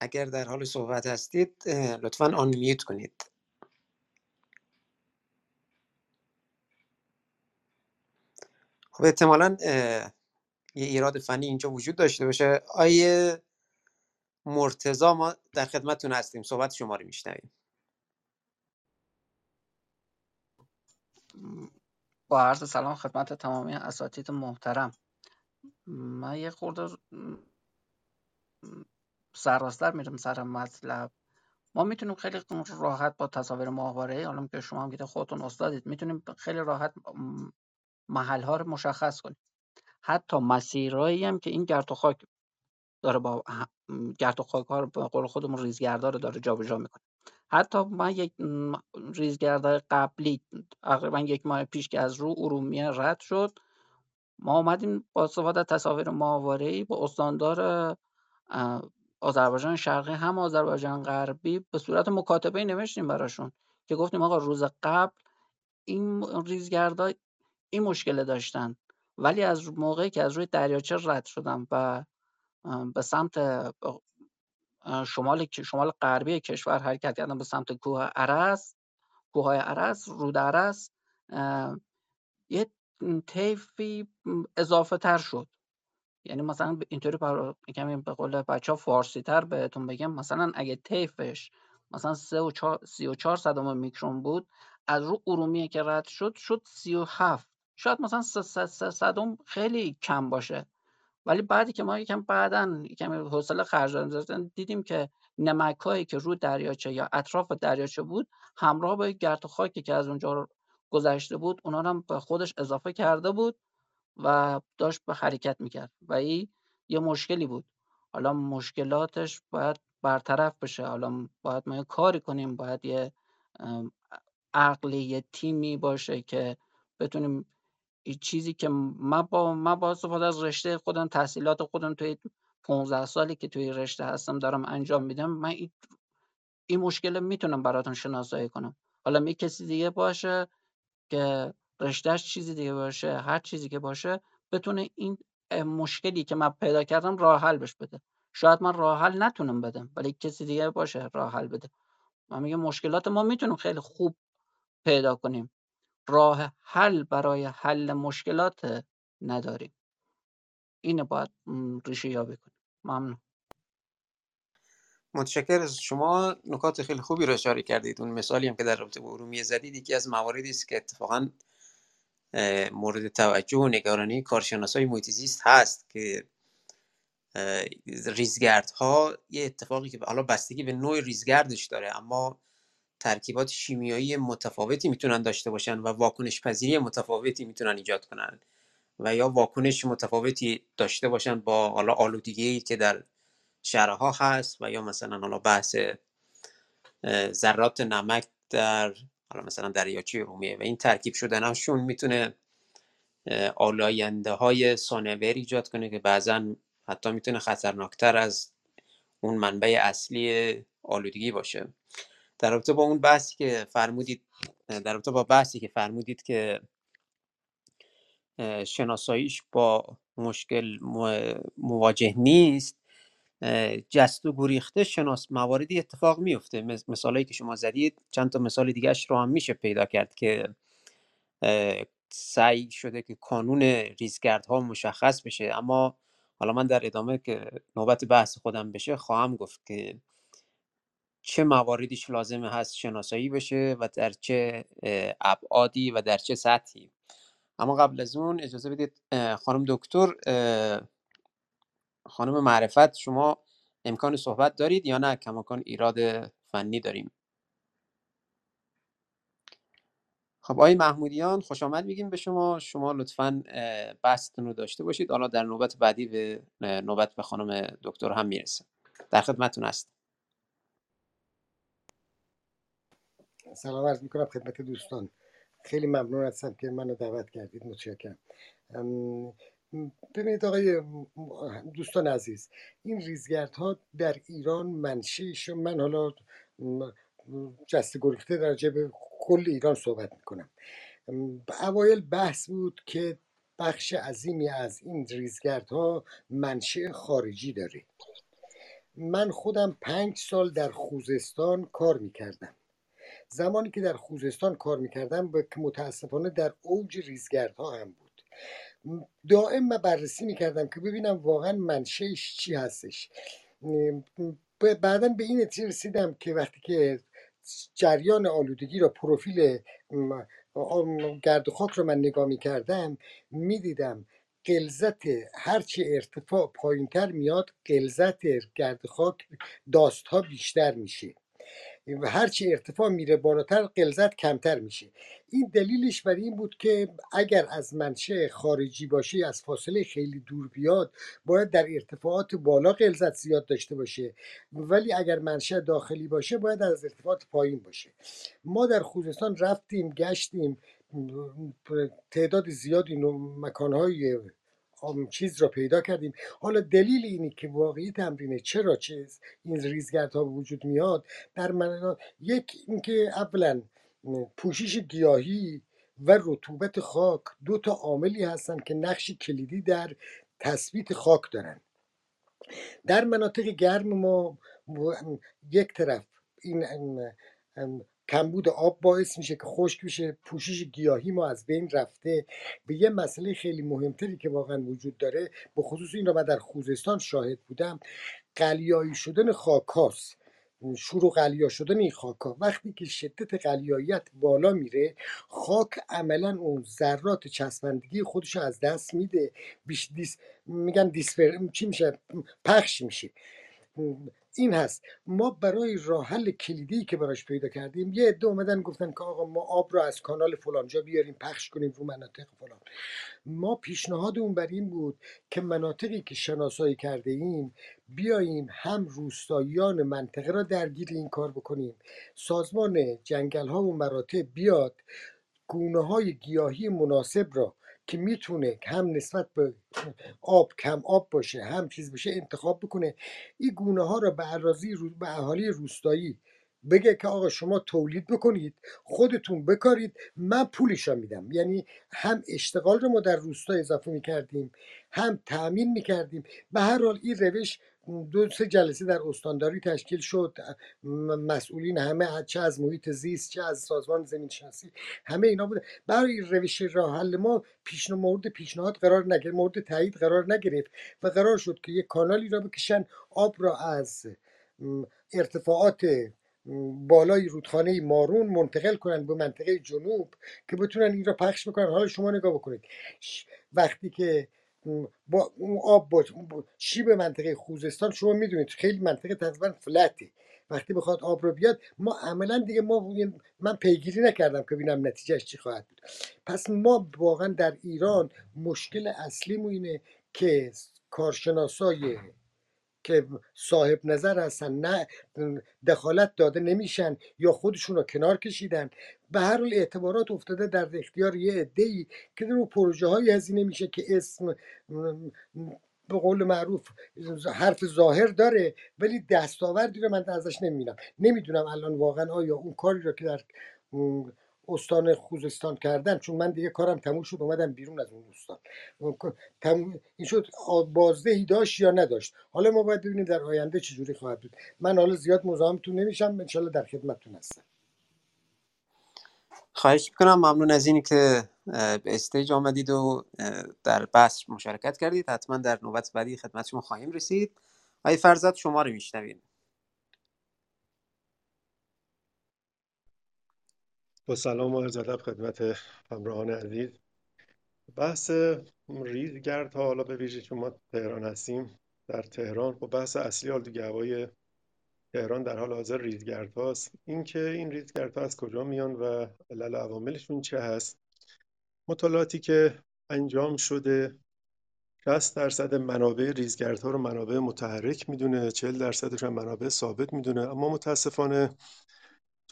اگر در حال صحبت هستید لطفا آن میوت کنید. خب احتمالا یه ایراد فنی اینجا وجود داشته باشه. آیه مرتزا ما در خدمتتون هستیم. صحبت شما رو میشنویم.
با عرض سلام خدمت تمامی اساتید محترم. من یه خورده سرراستر میرم سر مطلب. ما می‌تونیم خیلی راحت با تصاویر ماهواره حالا که شما هم خودتون استادید می‌تونیم خیلی راحت محل ها رو مشخص کنیم. حتی مسیرهایی هم که این گرد و خاک داره با گرد و خاک ها رو به قول خودمون ریزگردها رو داره جابجا می‌کنه. حتی من یک ریزگرد قبلی تقریبا یک ماه پیش که از رو ارومیه رد شد ما آمدیم با استفاده تصاویر ماهواره‌ای با استاندار آذربایجان شرقی هم آذربایجان غربی به صورت مکاتبه نوشتیم براشون که گفتیم آقا روز قبل این ریزگردها این مشکل داشتن. ولی از موقعی که از روی دریاچه رد شدم و به سمت شمال شمال غربی کشور حرکت کردم به سمت کوه عرس کوههای عرس رود عرس یه طیفی اضافه تر شد. یعنی مثلا اینطوری کمی به قول بچه ها فارسی تر بهتون بگم مثلا اگه طیفش مثلا 34 صدم میکرون بود از رو ارومیه که رد شد شد 37 شاید مثلا صدم خیلی کم باشه. ولی بعدی که ما یکم بعدا یکم حوصله خرج دادیم دیدیم که نمکایی که رو دریاچه یا اطراف دریاچه بود همراه با گرد و خاکی که از اونجا گذشته بود اونا هم به خودش اضافه کرده بود و داشت به حرکت می‌کرد. و این یه مشکلی بود. حالا مشکلاتش باید برطرف بشه. حالا باید ما یه کاری کنیم. باید یه عقلی یه تیمی باشه که بتونیم چیزی که من با من با استفاده از رشته خودم تحصیلات خودم توی 15 سالی که توی رشته هستم دارم انجام میدم من این, این مشکل می‌تونم براتون شناسایی کنم. حالا می کسی دیگه باشه که رشتهش چیزی دیگه باشه هر چیزی که باشه بتونه این مشکلی که من پیدا کردم راه حل بش بده. شاید من راه حل نتونم بدم ولی کسی دیگه باشه راه حل بده. من میگم مشکلات ما می‌تونیم خیلی خوب پیدا کنیم. راه حل برای حل مشکلات نداریم. اینو باید ریشه یابی کنیم. ممنون.
متشکر از شما نکات خیلی خوبی رو اشاره کردید. اون مثالی هم که در رابطه با ارومیه زدید یکی از مواردی است که اتفاقا مورد توجه و نگرانی کارشناسای محیط زیست هست که ریزگردها یه اتفاقی که حالا بستگی به نوع ریزگردش داره اما ترکیبات شیمیایی متفاوتی می‌تونن داشته باشن و واکنش پذیری متفاوتی می‌تونن ایجاد کنن و یا واکنش متفاوتی داشته باشن با حالا آلودگی که در شهرها هست و یا مثلا حالا بحث ذرات نمک در حالا مثلا دریاچه ارومیه و این ترکیب شدنشون می‌تونه آلاینده های سانور ایجاد کنه که بعضا حتی می‌تونه خطرناکتر از اون منبع اصلی آلودگی باشه. در رابطه با اون بحثی که فرمودید در رابطه با بحثی که فرمودید که شناساییش با مشکل مواجه نیست جست و گریخته شناس مواردی اتفاق میفته مثالایی که شما زدید چند تا مثال دیگهش رو هم میشه پیدا کرد که سعی شده که کانون ریزگردها مشخص بشه. اما حالا من در ادامه که نوبت بحث خودم بشه خواهم گفت که چه مواردیش لازمه هست شناسایی بشه و در چه ابعادی و در چه سطحی. اما قبل از اون اجازه بدید خانم دکتر خانم معرفت شما امکان صحبت دارید یا نه؟ کماکان ایراد فنی داریم. خب آقای محمودیان خوش آمد میگیم به شما. شما لطفا بحثتون رو داشته باشید. حالا در نوبت بعدی به نوبت به خانم دکتر هم می‌رسه در خدمتتون هست
سلام عرض می‌کنم خدمت دوستان. خیلی ممنون هستم که منو دعوت کردید متشکرم. ببینید آقای دوستان عزیز این ریزگردها در ایران منشیش من حالا جست گریخته در به کل ایران صحبت می‌کنم. اوایل بحث بود که بخش عظیمی از این ریزگردها منشه خارجی داره. من خودم پنج سال در خوزستان کار می‌کردم. زمانی که در خوزستان کار می‌کردم که متاسفانه در اوج ریزگردها هم بود. دائم من بررسی می‌کردم که ببینم واقعا منشهش چی هستش. بعدا به این نتیجه رسیدم که وقتی که جریان آلودگی را پروفیل گرد و خاک رو من نگاه می‌کردم می‌دیدم قلزت هرچی ارتفاع پایینتر میاد قلزت گرد خاک داست ها بیشتر میشه و هرچی ارتفاع میره بالاتر قلزت کمتر میشه. این دلیلش بر این بود که اگر از منشه خارجی باشه از فاصله خیلی دور بیاد باید در ارتفاعات بالا قلزت زیاد داشته باشه. ولی اگر منشه داخلی باشه باید از ارتفاعات پایین باشه. ما در خوزستان رفتیم گشتیم تعداد زیادی مکانهای چیز را پیدا کردیم. حالا دلیل اینی که واقعی تمرینه. چرا چیز؟ این ریزگردها وجود میاد. در من یک اینکه اولا پوشش گیاهی و رطوبت خاک دو تا عاملی هستند که نقش کلیدی در تثبیت خاک دارن. در مناطق گرم ما یک طرف این کمبود آب باعث میشه که خشک بشه. پوشش گیاهی ما از بین رفته. به یه مسئله خیلی مهمتری که واقعا وجود داره به خصوص این رو من در خوزستان شاهد بودم. قلیایی شدن خاکاست شروع قلیا شدن این خاکا وقتی که شدت قلیاییت بالا میره خاک عملا اون ذرات چسبندگی خودش از دست میده. بیش دیس میگن دیسپر چی میشه؟ پخش میشه. این هست. ما برای راه حل کلیدی که براش پیدا کردیم یه عده اومدن گفتن که آقا ما آب رو از کانال فلانجا بیاریم پخش کنیم رو مناطق فلان. ما پیشنهاد اون بر این بود که مناطقی که شناسایی کرده ایم بیاییم هم روستاییان منطقه را درگیر این کار بکنیم. سازمان جنگل ها و مراتب بیاد گونه های گیاهی مناسب را که می‌تونه هم نسبت به آب کم آب باشه هم چیز باشه انتخاب بکنه. این گونه ها را به اراضی به اهالی روستایی بگه که آقا شما تولید بکنید خودتون بکارید من پولش میدم. یعنی هم اشتغال رو ما در روستا اضافه می‌کردیم هم تأمین می‌کردیم. به هر حال این روش دو سه جلسه در استانداری تشکیل شد. مسئولین همه چه از محیط زیست چه از سازمان زمین شناسی همه اینا بوده. برای روش راه حل ما پیشنهاد مورد پیشنهاد قرار نگرفت مورد تایید قرار نگرفت و قرار شد که یک کانالی را بکشن آب را از ارتفاعات بالای رودخانه مارون منتقل کنن به منطقه جنوب که بتونن این را پخش بکنن. حالا شما نگاه بکنید. وقتی که با اون آب با شیب منطقه خوزستان شما می‌دونید خیلی منطقه تقریبا فلته. وقتی بخواد آب رو بیاد ما عملا دیگه ما من پیگیری نکردم که ببینم نتیجهش چی خواهد بود. پس ما واقعا در ایران مشکل اصلی اینه که کارشناسای که صاحب نظر هستن نه دخالت داده نمیشن یا خودشون رو کنار کشیدن. به هر حال اعتبارات افتاده در اختیار یه عده که در پروژه های هزینه میشه که اسم به قول معروف حرف ظاهر داره ولی دستاوردی رو من ازش نمی‌بینم. نمی‌دونم الان واقعا آیا اون کاری رو که در استان خوزستان کردن چون من دیگه کارم تموم شد اومدم بیرون از اون استان. این شد بازدهی داشت یا نداشت. حالا ما باید ببینیم در آینده چجوری خواهد بود. من حالا زیاد مزاحمتون نمیشم انشالله در خدمتتون هستم.
خواهش می‌کنم ممنون از اینی که به استیج آمدید و در بحث مشارکت کردید. حتما در نوبت بعدی خدمت شما خواهیم رسید. آقای فرزاد شما رو میشنویم.
با سلام و عرض ادب خدمت همراهان عزیز. بحث ریزگرد ها حالا به ویژه چون ما تهران هستیم در تهران خب بحث اصلی آلودگی هوای تهران در حال حاضر ریزگرد هاست. اینکه این ریزگرد ها از کجا میان و علل عواملشون چه هست؟ مطالعاتی که انجام شده 60 درصد منابع ریزگردها رو منابع متحرک می‌دونه 40 درصدش هم منابع ثابت می‌دونه اما متاسفانه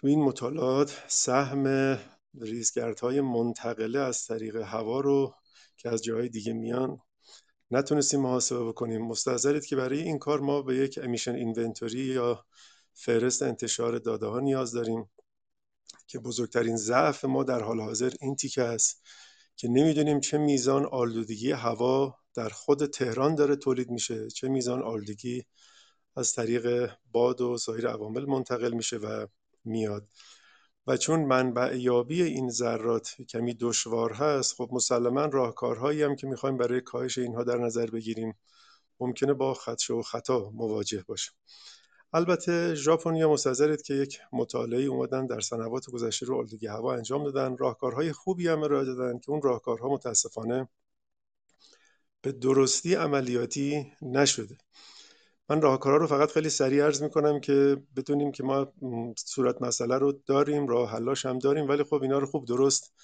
تو این مطالعات سهم ریزگردهای منتقله از طریق هوا رو که از جاهای دیگه میان نتونستیم محاسبه بکنیم. مستحضرید که برای این کار ما به یک امیشن اینونتوری یا فهرست انتشار داده ها نیاز داریم که بزرگترین ضعف ما در حال حاضر این تیکه است که نمی‌دونیم چه میزان آلودگی هوا در خود تهران داره تولید میشه چه میزان آلودگی از طریق باد و سایر عوامل منتقل میشه و میاد. و چون منبع یابی این ذرات کمی دشوار هست خب مسلما راهکارهایی هم که می‌خوایم برای کاهش اینها در نظر بگیریم ممکنه با خدشه و خطا مواجه باشیم البته ژاپنیا مستحضرید که یک مطالعه اومدن در سنوات گذشته رو آلودگی هوا انجام دادن. راهکارهای خوبی هم ارائه دادن که اون راهکارها متاسفانه به درستی عملیاتی نشده. من راهکارها رو فقط خیلی سریع عرض می‌کنم که بدونیم که ما صورت مسئله رو داریم راه حلاش هم داریم ولی خب اینا رو خوب درست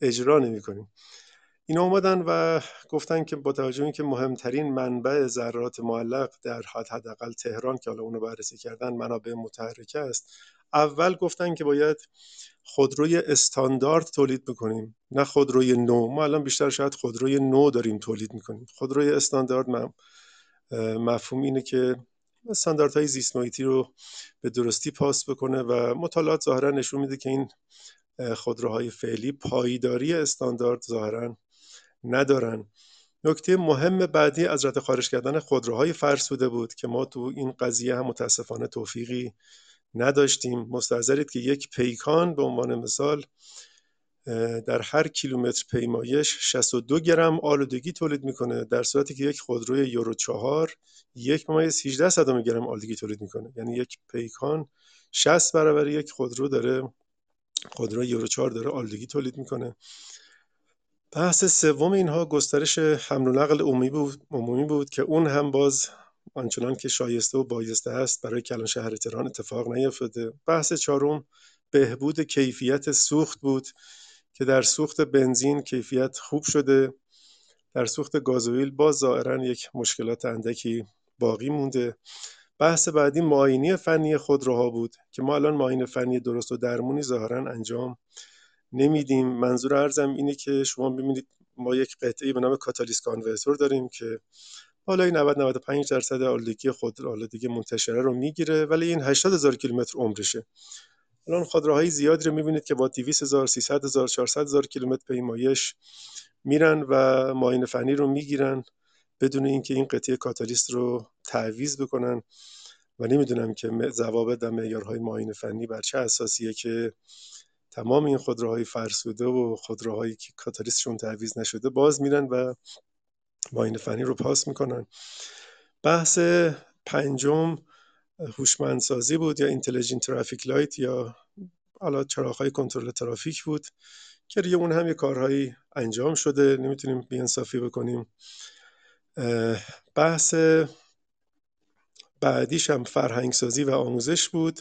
اجرا نمی کنیم اینا اومدن و گفتن که با توجه اینکه مهمترین منبع ذرات معلق در حد حداقل تهران که حالا اونو بررسی کردن منابع متحرکه است اول گفتن که باید خودروی استاندارد تولید می‌کنیم نه خودروی نو. ما الان بیشتر شاید خودروی نو داریم تولید می‌کنیم. خودروی استاندارد مفهوم اینه که استانداردهای زیست محیطی رو به درستی پاس بکنه و مطالعات ظاهرا نشون میده که این خودروهای فعلی پایداری استاندارد ظاهرا ندارن. نکته مهم بعدی از رد خارج کردن خودروهای فرسوده بود که ما تو این قضیه هم متاسفانه توفیقی نداشتیم. مستحضرید که یک پیکان به عنوان مثال در هر کیلومتر پیمایش 62 گرم آلودگی تولید می‌کنه در صورتی که یک خودروی یورو 4 یک ممیز 18 صدم گرم آلودگی تولید می‌کنه. یعنی یک پیکان 60 برابر یک خودرو داره خودرو یورو 4 داره آلودگی تولید می‌کنه. بحث سوم اینها گسترش حمل و نقل عمومی بود, عمومی بود که اون هم باز آنچنان که شایسته و بایسته است برای کلان شهر تهران اتفاق نیفتاده. بحث چهارم بهبود کیفیت سوخت بود. که در سوخت بنزین کیفیت خوب شده. در سوخت گازوئیل باز ظاهرا یک مشکلات اندکی باقی مونده. بحث بعدی معاینه فنی خودروها بود که ما الان معاینه فنی درست و درمونی ظاهرا انجام نمیدیم. منظور ارزم اینه که شما ببینید ما یک قطعه به نام کاتالیس کانورتور داریم که بالای 90 95 درصد آلودگی خود آلودگی منتشره رو می‌گیره ولی این 80 هزار کیلومتر عمرشه. الان خودروهای زیادی رو می‌بینید که با 200 هزار 300 هزار 400 هزار کیلومتر پیمایش میرن و معاینه فنی رو می‌گیرن بدون اینکه این قطعه کاتالیست رو تعویض بکنن. و نمی‌دونم که ضوابط و معیارهای معاینه فنی بر چه اساسیه که تمام این خودروهای فرسوده و خودروهایی که کاتالیستشون تعویض نشده باز میرن و معاینه فنی رو پاس می‌کنن. بحث پنجم هوشمندسازی بود یا intelligent traffic light یا حالا چراغهای کنترل ترافیک بود که دیگه اون هم یه کارهایی انجام شده. نمی‌تونیم بیانصافی بکنیم. بحث بعدیش هم فرهنگسازی و آموزش بود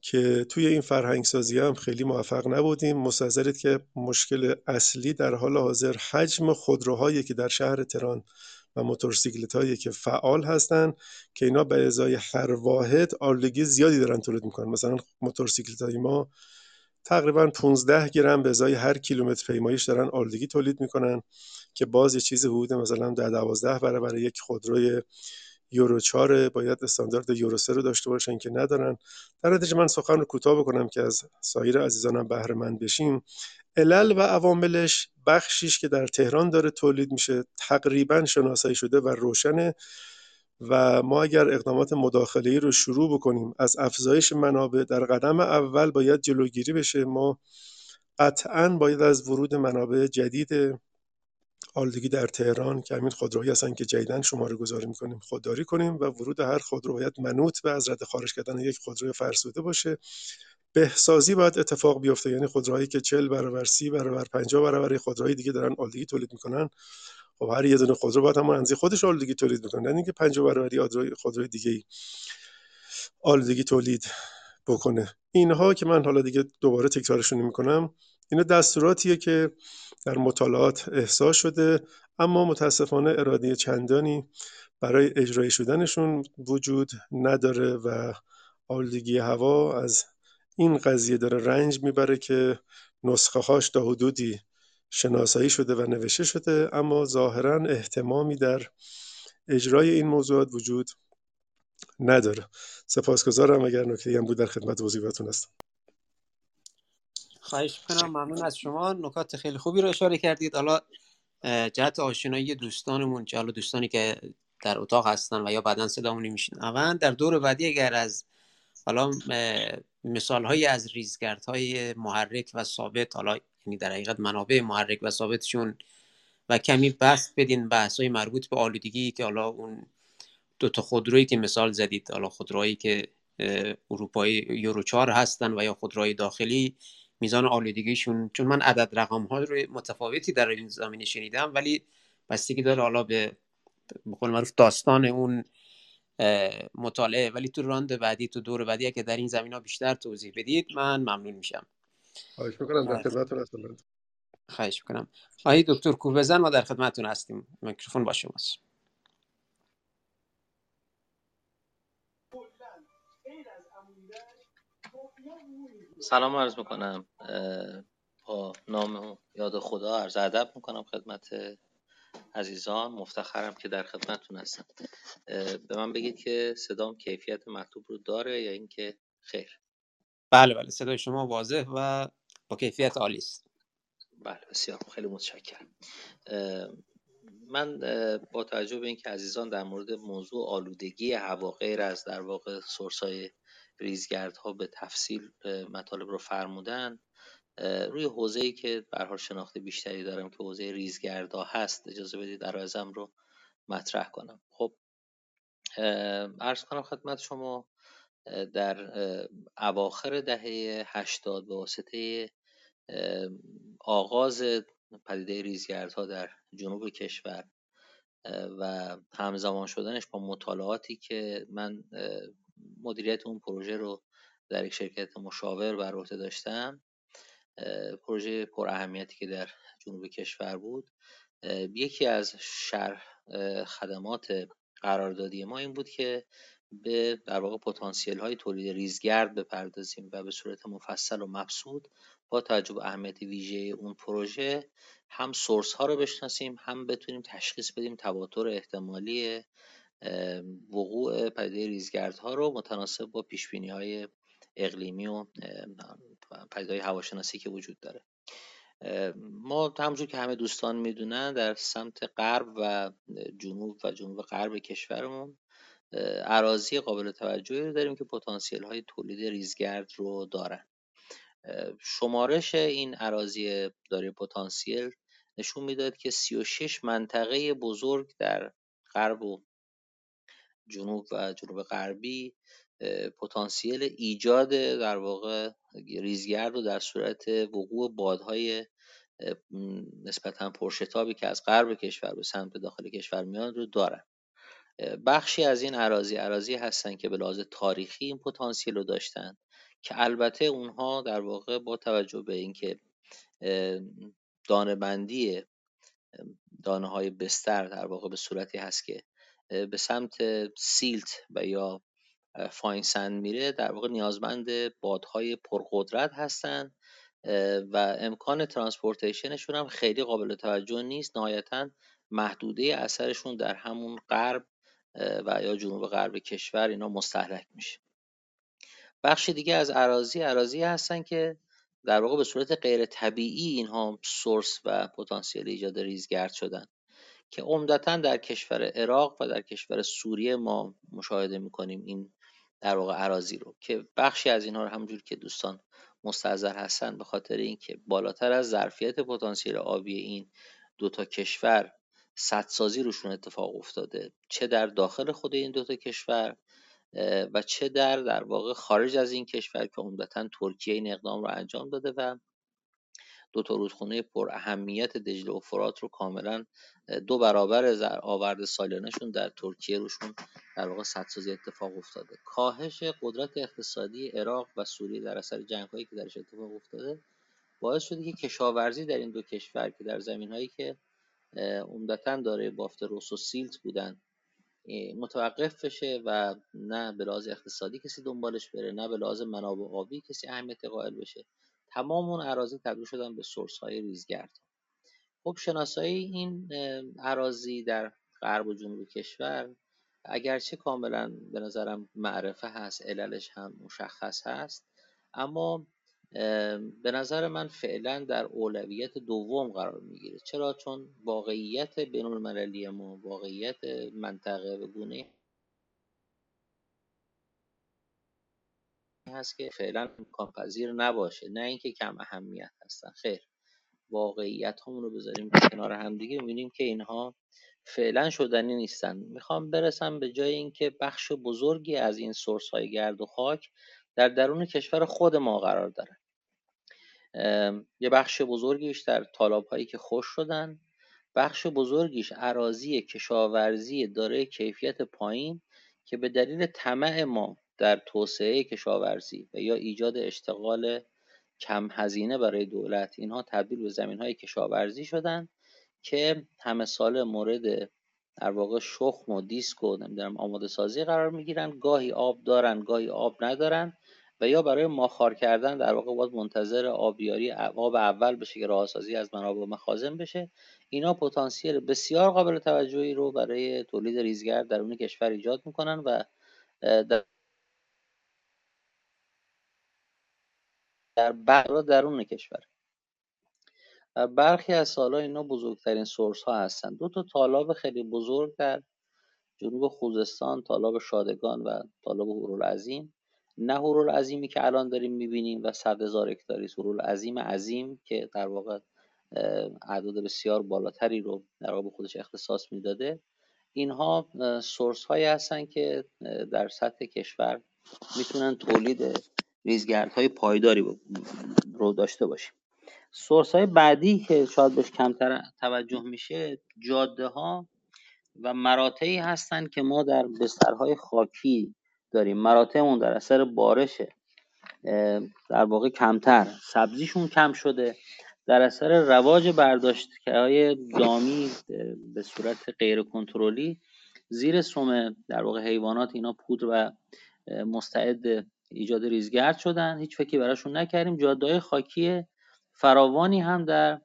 که توی این فرهنگسازی هم خیلی موفق نبودیم. مستظرید که مشکل اصلی در حال حاضر حجم خودروهایی که در شهر تهران و موتورسیکلت هایی که فعال هستن که اینا به ازای هر واحد آلودگی زیادی دارن تولید می‌کنن. مثلا موتورسیکلت های ما تقریبا 15 گرم به ازای هر کیلومتر پیمایش دارن آلودگی تولید می‌کنن که باز یه چیز حدود مثلا در 12 برابر یک خودروی یورو 4 باید استاندارد یورو 3 رو داشته باشن که ندارن. در نتیجه من سخن رو کوتاه بکنم که از سایر عزیزانم بهره مند بشیم. علل و عواملش بخشیش که در تهران داره تولید میشه تقریبا شناسایی شده و روشنه. و ما اگر اقدامات مداخله‌ای رو شروع بکنیم از افزایش منابع در قدم اول باید جلوگیری بشه. ما قطعا باید از ورود منابع جدید آلودگی در تهران که همین خودروهایی هستن که جدیدن شماره گذاری می‌کنیم خودداری کنیم و ورود هر خودرو باید منوط به از رد خارج کردن یک خودروی فرسوده باشه. بهسازی باید اتفاق بیفته یعنی خودروهایی که 40 برابر 30 برابر 50 برابر خودروهای دیگه دارن آلودگی تولید می‌کنن. خب هر یه دونه خودرو باید همون اندازه خودش آلودگی تولید بکنه نه اینکه 50 برابری خودروی دیگه آلودگی تولید بکنه. اینها که من حالا دیگه دوباره تکرارشون نمی‌کنم اینا دستوراتیه که در مطالعات احساس شده اما متاسفانه اراده چندانی برای اجرای شدنشون وجود نداره و آلودگی هوا از این قضیه داره رنج می‌بره که نسخه هاش تا حدودی شناسایی شده و نوشته شده اما ظاهرا احتمامی در اجرای این موضوعات وجود نداره. سپاسگزارم اگر نکته هم بود در خدمت وظیفتون هستم.
خواهش می‌کنم. ممنون از شما. نکات خیلی خوبی رو اشاره کردید. حالا جهت آشنایی دوستانمون که حالا دوستانی که در اتاق هستن و یا بعدا صدامونی میشنون در دور بعدی اگر از حالا مثال های از ریزگردهای محرک و ثابت حالا یعنی در حقیقت منابع محرک و ثابتشون و کمی بحث بدین بحث های مربوط به آلودگی که حالا اون دو تا خودرویی که مثال زدید حالا خودروهایی که اروپایی یورو 4 هستن و یا خودروهای داخلی میزان آلودگیشون چون من عدد رقم ها رو متفاوتی در این زمینه شنیدم ولی بستگی داره حالا به بقول معروف داستان اون مطالعه. ولی تو راند بعدی تو دور بعدی که در این زمین ها بیشتر توضیح بدید من ممنون میشم.
خواهش می‌کنم در خدمتتون هستم.
خواهش می‌کنم. آقای دکتر کوبزن ما در خدمتتون هستیم. میکروفون با شماست.
سلام عرض می‌کنم با نام یاد خدا عرض ادب می‌کنم خدمت عزیزان. مفتخرم که در خدمتتون هستم. به من بگید که صدام کیفیت مطلوب رو داره یا اینکه خیر؟
بله بله صدای شما واضح و با کیفیت عالی است.
بله بسیار خیلی متشکرم. من با توجه به اینکه عزیزان در مورد موضوع آلودگی هوا غیر از در واقع سورسای ریزگردها به تفصیل مطالب رو فرمودن. روی حوزه ای که به شناخت بیشتری دارم که حوزه ریزگردها هست اجازه بدید عرایزم رو مطرح کنم. خب عرض کنم خدمت شما در اواخر دهه هشتاد به واسطه آغاز پدیده ریزگردها در جنوب کشور و همزمان شدنش با مطالعاتی که من مدیریت اون پروژه رو در یک شرکت مشاور بر عهده داشتم. پروژه پر اهمیتی که در جنوب کشور بود. یکی از شرح خدمات قراردادی ما این بود که به در واقع پتانسیل های تولید ریزگرد بپردازیم و به صورت مفصل و مبسوط با توجه به اهمیت ویژه اون پروژه هم سورس ها رو بشناسیم هم بتونیم تشخیص بدیم تواتر احتمالی وقوع پدیده ریزگردها رو متناسب با پیش های اقلیمی و پدیده هواشناسی که وجود داره. ما همونجور که همه دوستان می‌دونن در سمت غرب و جنوب و جنوب غرب کشورمون عراضی قابل توجهی داریم که پتانسیل های تولید ریزگرد رو دارن. شمارش این عراضی داره پتانسیل نشون می‌داد که 36 منطقه بزرگ در غرب و جنوب و جنوب غربی پتانسیل ایجاد در واقع ریزگرد و در صورت وقوع بادهای نسبتا پرشتابی که از غرب کشور به سمت داخل کشور میاد رو دارن. بخشی از این عراضی عراضی هستن که به لحاظ تاریخی این پتانسیل رو داشتن که البته اونها در واقع با توجه به اینکه دانه بندی دانه های بستر در واقع به صورتی هست که به سمت silt و یا fine sand میره. در واقع نیازمند بادهای پرقدرت هستند و امکان transportation شون هم خیلی قابل توجه نیست. نهایتا محدوده اثرشون در همون غرب و یا جنوب غرب کشور اینا مستهلک میشه. بخش دیگه از اراضی اراضی هستن که در واقع به صورت غیر طبیعی اینها source و پتانسیل ایجاد ریزگرد شدن. که عمدتا در کشور عراق و در کشور سوریه ما مشاهده می‌کنیم این در واقع عراضی رو که بخشی از اینها رو همونجور که دوستان مستحضر هستن به خاطر اینکه بالاتر از ظرفیت پتانسیل آبی این دو تا کشور سدسازی روشون اتفاق افتاده چه در داخل خود این دو تا کشور و چه در در واقع خارج از این کشور که عمدتا ترکیه این اقدام رو انجام داده و دو تا رودخونه پر اهمیت دجله و فرات رو کاملا دو برابر آورد سالانهشون در ترکیه روشون در واقع سدسازی اتفاق افتاده. کاهش قدرت اقتصادی عراق و سوریه در اثر جنگ هایی که درش اتفاق افتاده باعث شده که کشاورزی در این دو کشور که در زمین هایی که عمدتا داره بافت روس و سیلت بودن متوقف بشه و نه به لحاظ اقتصادی کسی دنبالش بره نه به لحاظ منابع آبی کسی اهمیت قائل بشه. تمام اون اراضی تبدیل شدن به سورس های ریزگرد خب شناسایی این اراضی در غرب و جنوب کشور اگرچه کاملا به نظرم معرفه هست عللش هم مشخص هست اما به نظر من فعلا در اولویت دوم قرار می‌گیره. چرا؟ چون واقعیت بین المللی ما واقعیت منطقه به گونه هست که فعلا امکان پذیر نباشه. نه اینکه کم اهمیت هستن. خیر. واقعیت همون رو بذاریم کنار هم دیگه. می‌بینیم که اینها فعلا شدنی نیستن. می‌خوام برسم به جای اینکه بخش بزرگی از این سورس های گرد و خاک در درون کشور خود ما قرار داره. یه بخش بزرگیش در طالاب هایی که خوش شدن. بخش بزرگیش عراضی کشاورزی داره کیفیت پایین که به دلیل طمع ما در توسعه کشاورزی و یا ایجاد اشتغال کم هزینه برای دولت اینها تبدیل به زمین های کشاورزی شدن که همه سال مورد در واقع شخم و دیسک و نمی‌دونم آماده سازی قرار می‌گیرن. گاهی آب دارن گاهی آب ندارن و یا برای ماخار کردن در واقع باید منتظر آبیاری آب اول بشه که راهسازی از منابع مخازن بشه. اینا پتانسیل بسیار قابل توجهی رو برای تولید ریزگرد در اون کشور ایجاد می‌کنن و در در درون کشور. برخی از سالها اینا بزرگترین سورس ها هستند دو تا تالاب خیلی بزرگ در جنوب خوزستان تالاب شادگان و تالاب هورالعظیم نه هورالعظیمی که الان داریم می‌بینیم و صد هزار هکتاری هورالعظیم عظیم که در واقع اعداد بسیار بالاتری رو در واقع به خودش اختصاص می‌داده. اینها سورس هایی هستن که در سطح کشور می‌تونن تولید ریزگردهای پایداری رو داشته باشیم. سورس های بعدی که شاید بهش کمتر توجه میشه جاده ها و مراتعی هستند که ما در بسترهای خاکی داریم. مراتعمون در اثر بارشه در واقع کمتر. سبزیشون کم شده. در اثر رواج برداشت های دامی به صورت غیر کنترلی زیر سوم در واقع حیوانات اینا پودر و مستعد ایجاد ریزگرد شدن. هیچ فکری براشون نکردیم. جاده خاکی فراوانی هم در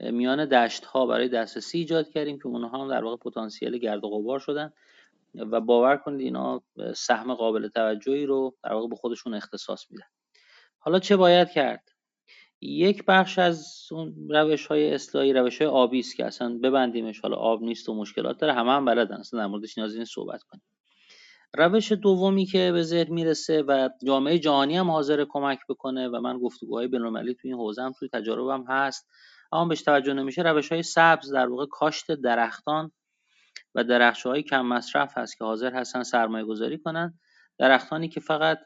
میان دشت ها برای دسترسی ایجاد کردیم که اونها هم در واقع پتانسیل گرد و غبار شدن. و باور کنید اینا سهم قابل توجهی رو در واقع به خودشون اختصاص میدن. حالا چه باید کرد؟ یک بخش از اون روش های اصلاحی روش های آبی است که اصلا ببندیمش. حالا آب نیست و مشکلات داره. همه هم بلدن. اصلا در موردش نیازی صحبت کنیم. روش دومی که به ذهن می‌رسه و جامعه جهانی هم حاضر کمک بکنه و من گفتگوهای بین‌المللی توی این حوزه هم توی تجاربم هست اما بهش توجه نمیشه روش های سبز در واقع کاشت درختان و درخش های کم مصرف هست که حاضر هستن سرمایه گذاری کنن. درختانی که فقط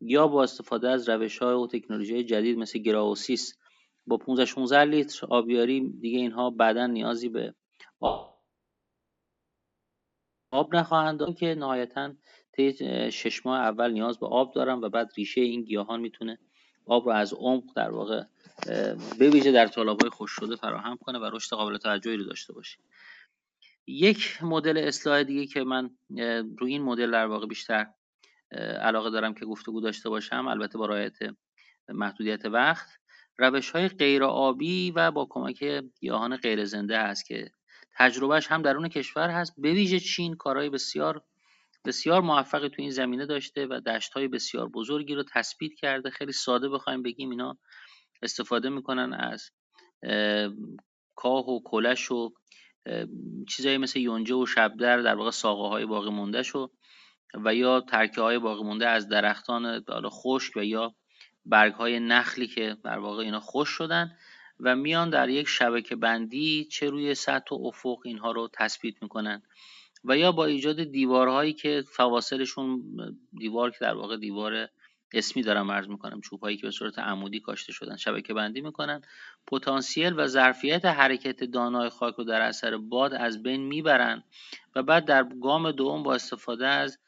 یا با استفاده از روش های و تکنولوژی جدید مثل گراوسیس با 15 16 لیتر آبیاری دیگه اینها بعدا نیازی به نخواهند داد که نهایتا طی شش ماه اول نیاز به آب دارن و بعد ریشه این گیاهان می‌تونه آب رو از عمق در واقع به ویژه در های خوش شده فراهم کنه و رشد قابل توجهی رو داشته باشه. یک مدل اصلاح دیگه که من روی این مدل در واقع بیشتر علاقه دارم که گفتگو داشته باشم البته با رعایت محدودیت وقت روش های غیر آبی و با کمک گیاهان غیر زنده هست که تجربهش هم درون کشور هست. به ویژه چین کارهای بسیار بسیار موفقی تو این زمینه داشته و های بسیار بزرگی رو تثبیت کرده. خیلی ساده بخوایم بگیم اینا استفاده می‌کنن از کاه و کلش و چیزایی مثل یونجه و شبدر در واقع ساقه های باقی مونده شو و یا ترکه های باقی مونده از درختان خشک و یا برگ های نخلی که در واقع اینا خوش شدن. و میان در یک شبکه بندی چه روی سطح و افق اینها رو تثبیت می‌کنن. و یا با ایجاد دیوارهایی که فواصلشون دیوار که در واقع دیوار اسمی دارم عرض می‌کنم چوب هایی که به صورت عمودی کاشته شدن شبکه بندی می‌کنن. پتانسیل و ظرفیت حرکت دانای خاک رو در اثر باد از بین می‌برن و بعد در گام دوم با استفاده از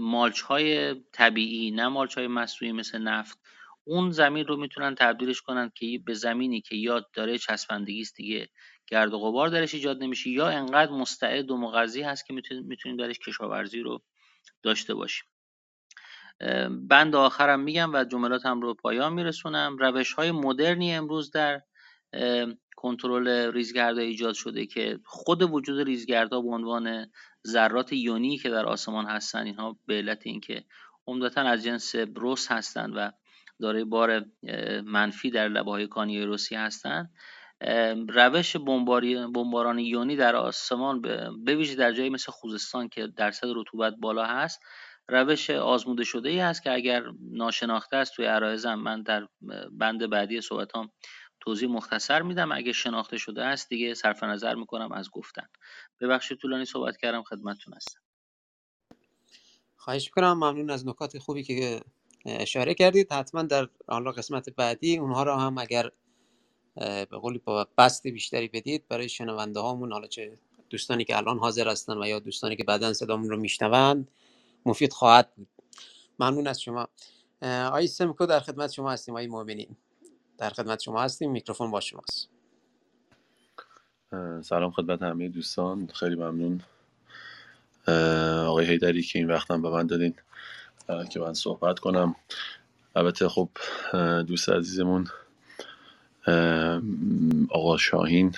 مالچ های طبیعی نه مالچ های مصنوعی مثل نفت اون زمین رو می‌تونن تبدیلش کنن که به زمینی که یا داره چسبندگی است دیگه. گرد و غبار درش ایجاد نمیشه یا انقدر مستعد و مغذی هست که می‌تونیم درش کشاورزی رو داشته باشیم. بند آخرم میگم و جملاتم رو پایان میرسونم. روش های مدرنی امروز در کنترل ریزگردا ایجاد شده که خود وجود ریزگردها به عنوان ذرات یونی که در آسمان هستن اینها به علت اینکه عمدتا از جنس روس هستند و دارای بار منفی در لبه های کانی روسی هستند روش بمباران یونی در آسمان به ویژه در جایی مثل خوزستان که درصد رطوبت بالا هست روش آزموده شده ای هست که اگر ناشناخته است توی عرایزم من در بند بعدی صحبتام توضیح مختصر میدم. اگه شناخته شده است دیگه صرف نظر می‌کنم از گفتن. ببخشید طولانی صحبت کردم خدمتتون هستم.
خواهش می‌کنم. ممنون از نکات خوبی که اشاره کردید. حتما در حالا قسمت بعدی اونها رو هم اگر به قولی با بست بیشتری بدید برای شنونده هامون حالا چه دوستانی که الان حاضر هستن و یا دوستانی که بعدا صدامون رو میشنوند مفید خواهد بود. ممنون از شما. آی سمکو در خدمت شما هستیم. آی مؤمنین در خدمت شما هستیم. میکروفون با شماست.
سلام خدمت همه دوستان. خیلی ممنون. آقای هیدری که این وقتم به من دادین. که من صحبت کنم. البته خب دوست عزیزمون آقا شاهین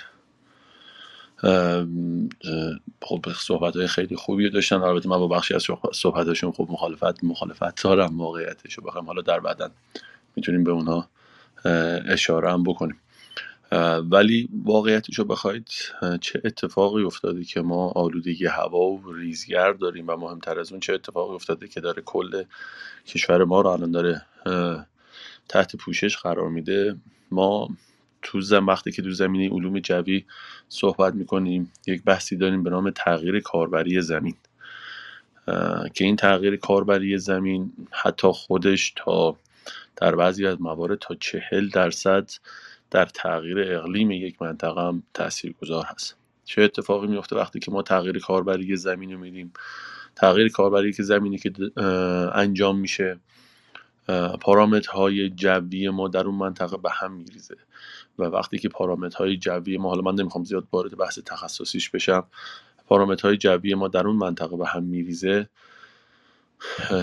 خب صحبت های خیلی خوبی داشتن. البته من با بخشی از صحبتاشون خب مخالفت مخالفت دارم موقعیتش رو بخوایم حالا در بعدن می‌تونیم به اونها اشاره هم بکنیم. ولی واقعیتش رو بخواید چه اتفاقی افتاده که ما آلودگی هوا و ریزگرد داریم و مهمتر از اون چه اتفاقی افتاده که داره کل کشور ما رو الان داره تحت پوشش قرار میده؟ ما تو زم وقتی که تو زمینه علوم جوی صحبت می‌کنیم یک بحثی داریم به نام تغییر کاربری زمین. که این تغییر کاربری زمین حتی خودش تا در بعضی از موارد تا چهل درصد در تغییر اقلیم یک منطقه هم گذار هست. چه اتفاقی میفته وقتی که ما تغییر کاربری زمین رو میدیم تغییر کاربری که زمینی که انجام میشه پارامترهای جوی ما در اون منطقه به هم میریزه. و وقتی که پارامترهای جوی ما حالا من نمی‌خوام زیاد وارد بحث تخصصیش بشم پارامترهای جوی ما در اون منطقه به هم میریزه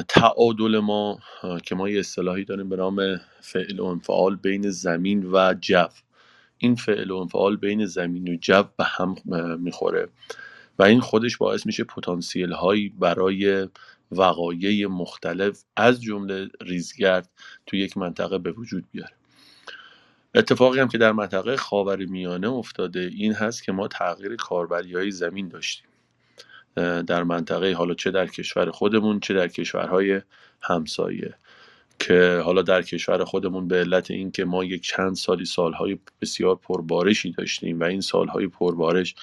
تعادل ما که ما یه اصطلاحی داریم به نام فعل و انفعال بین زمین و جو. این فعل و انفعال بین زمین و جو به هم می‌خوره و این خودش باعث میشه پتانسیل هایی برای وقایع مختلف از جمله ریزگرد تو یک منطقه به وجود بیاره. اتفاقی هم که در منطقه خاور میانه افتاده این هست که ما تغییر کاربری های زمین داشتیم. در منطقه حالا چه در کشور خودمون چه در کشورهای همسایه. که حالا در کشور خودمون به علت اینکه ما یک چند سالی سالهای بسیار پربارشی داشتیم و این سالهای پربارش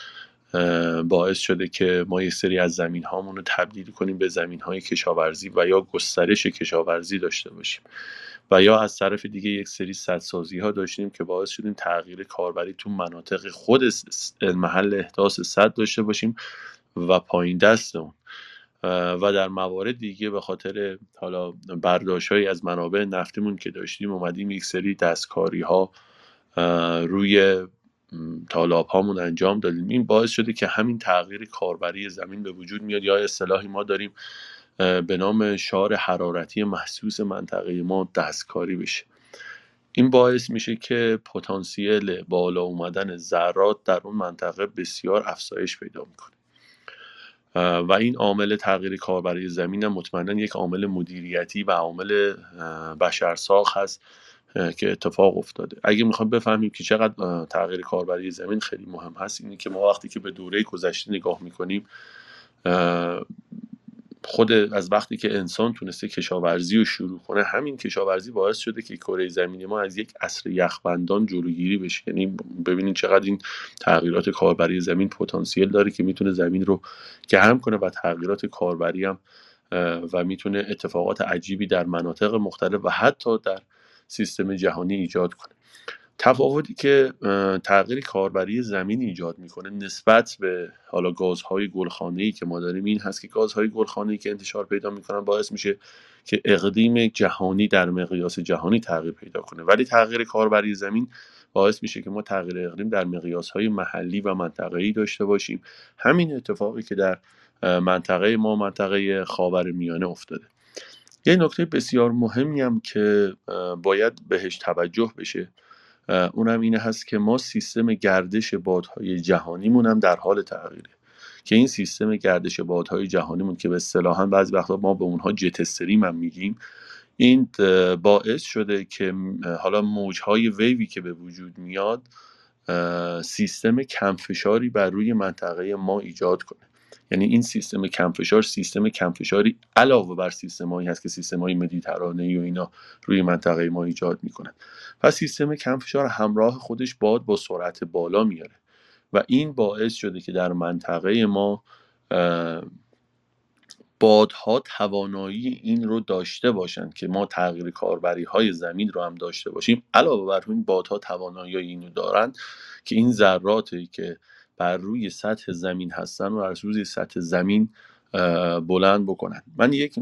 باعث شده که ما یک سری از زمین رو تبدیل کنیم به زمین های کشاورزی و یا گسترش کشاورزی داشته باشیم. و یا از طرف دیگه یک سری سدسازی ها داشتیم که باعث شدیم تغییر کاربری تو مناطق خود محل احداث صد داشته باشیم. و پایین دست اون. و در موارد دیگه به خاطر حالا برداشت از منابع نفتیمون که داشتیم اومدیم یک سری دستکاری ها روی تالاب هامون انجام دادیم. این باعث شده که همین تغییر کاربری زمین به وجود میاد یا اصطلاحی ما داریم به نام شار حرارتی محسوس منطقه ما دستکاری بشه. این باعث میشه که پتانسیل بالا اومدن ذرات در اون منطقه بسیار افزایش پیدا می‌کنه. و این عامل تغییر کاربری زمین هم مطمئنا یک عامل مدیریتی و عامل بشرساخ هست که اتفاق افتاده. اگه می‌خوایم بفهمیم که چقدر تغییر کاربری زمین خیلی مهم هست اینه که ما وقتی که به دوره گذشته نگاه می‌کنیم خود از وقتی که انسان تونسته کشاورزی رو شروع کنه همین کشاورزی باعث شده که کره زمینی ما از یک عصر یخبندان جلوگیری بشه. یعنی ببینید چقدر این تغییرات کاربری زمین پتانسیل داره که می‌تونه زمین رو گرم کنه و تغییرات کاربری هم و می‌تونه اتفاقات عجیبی در مناطق مختلف و حتی در سیستم جهانی ایجاد کنه. تفاوتی که تغییر کاربری زمین ایجاد می‌کنه نسبت به حالا گازهای گلخانه‌ای که ما داریم این هست که گازهای گلخانه‌ای که انتشار پیدا می‌کنن باعث میشه که اقلیم جهانی در مقیاس جهانی تغییر پیدا کنه. ولی تغییر کاربری زمین باعث میشه که ما تغییر اقلیم در مقیاسهای محلی و منطقه‌ای داشته باشیم. همین اتفاقی که در منطقه ما منطقه خاورمیانه افتاده. یه نکته بسیار مهمی هم که باید بهش توجه بشه. اونم اینه هست که ما سیستم گردش بادهای جهانیمون هم در حال تغییره. که این سیستم گردش بادهای جهانیمون که به اصطلاحا بعضی وقتا ما به اونها جت استریم هم میگیم این باعث شده که حالا موجهای ویوی که به وجود میاد سیستم کمفشاری بر روی منطقه ما ایجاد کنه. یعنی این سیستم کمفشار سیستم کمفشاری علاوه بر سیستمایی هست که سیستمای مدیترانه و اینا روی منطقه ما ایجاد می‌کنن. و سیستم کمفشار همراه خودش باد با سرعت بالا میاره. و این باعث شده که در منطقه ما بادها توانایی این رو داشته باشند که ما تغییر کاربری های زمین رو هم داشته باشیم. علاوه بر این بادها توانایی اینو دارند که این ذراتی که بر روی سطح زمین هستن و از روی سطح زمین بلند بکنن. من یک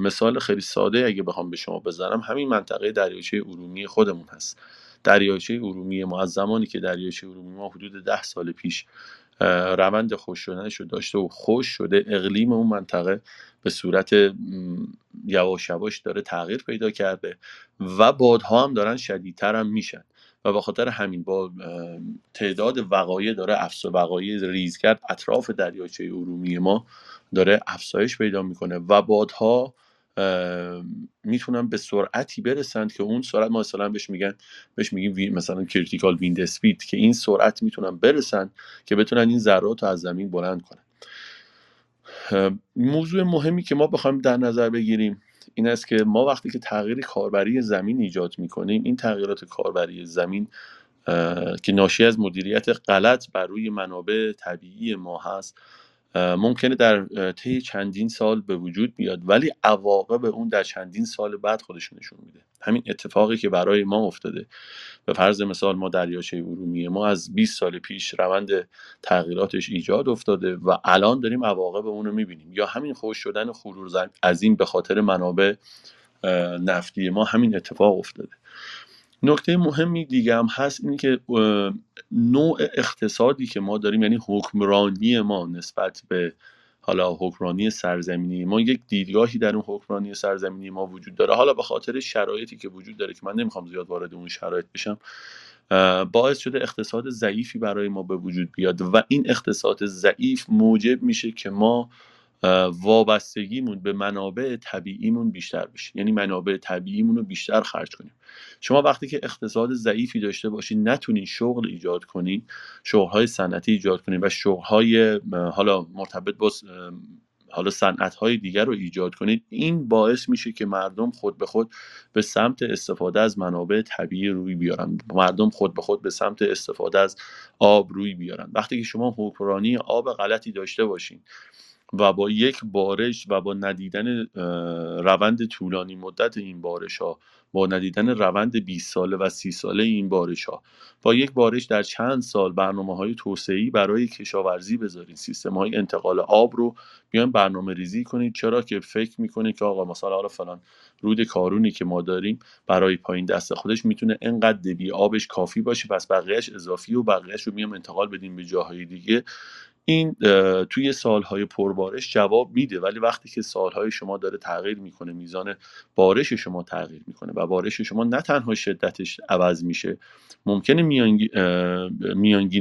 مثال خیلی ساده اگه بخوام به شما بزنم همین منطقه دریاچه ارومیه خودمون هست. دریاچه ارومیه ما از زمانی که دریاچه ارومیه ما حدود ده سال پیش روند خشک شدنش رو داشته و خشک شده اقلیم اون منطقه به صورت یواش یواش داره تغییر پیدا کرده و بادها هم دارن شدیدتر هم میشن. و به خاطر همین با تعداد وقایع داره افس وقایع ریزگرد اطراف دریاچه ارومیه ما داره افزایش پیدا می‌کنه و بادها می‌تونن به سرعتی برسند که اون سرعت ما مثلا بهش میگن بهش میگیم مثلا critical wind speed که این سرعت می‌تونن برسن که بتونن این ذرات رو از زمین بلند کنن. موضوع مهمی که ما بخوایم در نظر بگیریم این است که ما وقتی که تغییر کاربری زمین ایجاد می‌کنیم این تغییرات کاربری زمین که ناشی از مدیریت غلط بر روی منابع طبیعی ما هست ممکنه در طی چندین سال به وجود بیاد ولی عواقب اون در چندین سال بعد خودشون نشون میده. همین اتفاقی که برای ما افتاده. به فرض مثال ما دریاچه ارومیه ما از 20 سال پیش روند تغییراتش ایجاد افتاده و الان داریم عواقب اون رو می‌بینیم. یا همین خوش شدن خرور این به خاطر منابع نفتی ما همین اتفاق افتاده. نکته مهمی دیگه هم هست اینه که نوع اقتصادی که ما داریم یعنی حکمرانی ما نسبت به حالا حکمرانی سرزمینی ما یک دیدگاهی در اون حکمرانی سرزمینی ما وجود داره. حالا به خاطر شرایطی که وجود داره که من نمی‌خوام زیاد وارد اون شرایط بشم باعث شده اقتصاد ضعیفی برای ما به وجود بیاد و این اقتصاد ضعیف موجب میشه که ما وابستگیمون به منابع طبیعیمون بیشتر بشه. یعنی منابع طبیعیمون رو بیشتر خرج کنیم. شما وقتی که اقتصاد ضعیفی داشته باشید نتونید شغل ایجاد کنید شغلهای صنعتی ایجاد کنید و شغلهای حالا مرتبط با حالا صنعت های دیگر رو ایجاد کنید این باعث میشه که مردم خود به خود به سمت استفاده از منابع طبیعی روی بیارن. مردم خود به خود به سمت استفاده از آب روی بیارن. وقتی که شما حکمرانی آب غلطی داشته باشین و با یک بارش و با ندیدن روند طولانی مدت این بارش ها با ندیدن روند 20 ساله و 30 ساله این بارش ها با یک بارش در چند سال برنامه های توسعی برای کشاورزی بذارید سیستم های انتقال آب رو بیان برنامه ریزی کنید. چرا که فکر می‌کنید که آقا مثلا حالا فلان رود کارونی که ما داریم برای پایین دست خودش می‌تونه انقدر دبی آبش کافی باشه پس بقیهش اضافی و بقیهش رو میام انتقال بدیم به جاهای دیگه. این توی سالهای پربارش جواب میده ولی وقتی که سالهای شما داره تغییر می‌کنه میزان بارش شما تغییر می‌کنه و بارش شما نه تنها شدتش عوض میشه ممکنه میانگی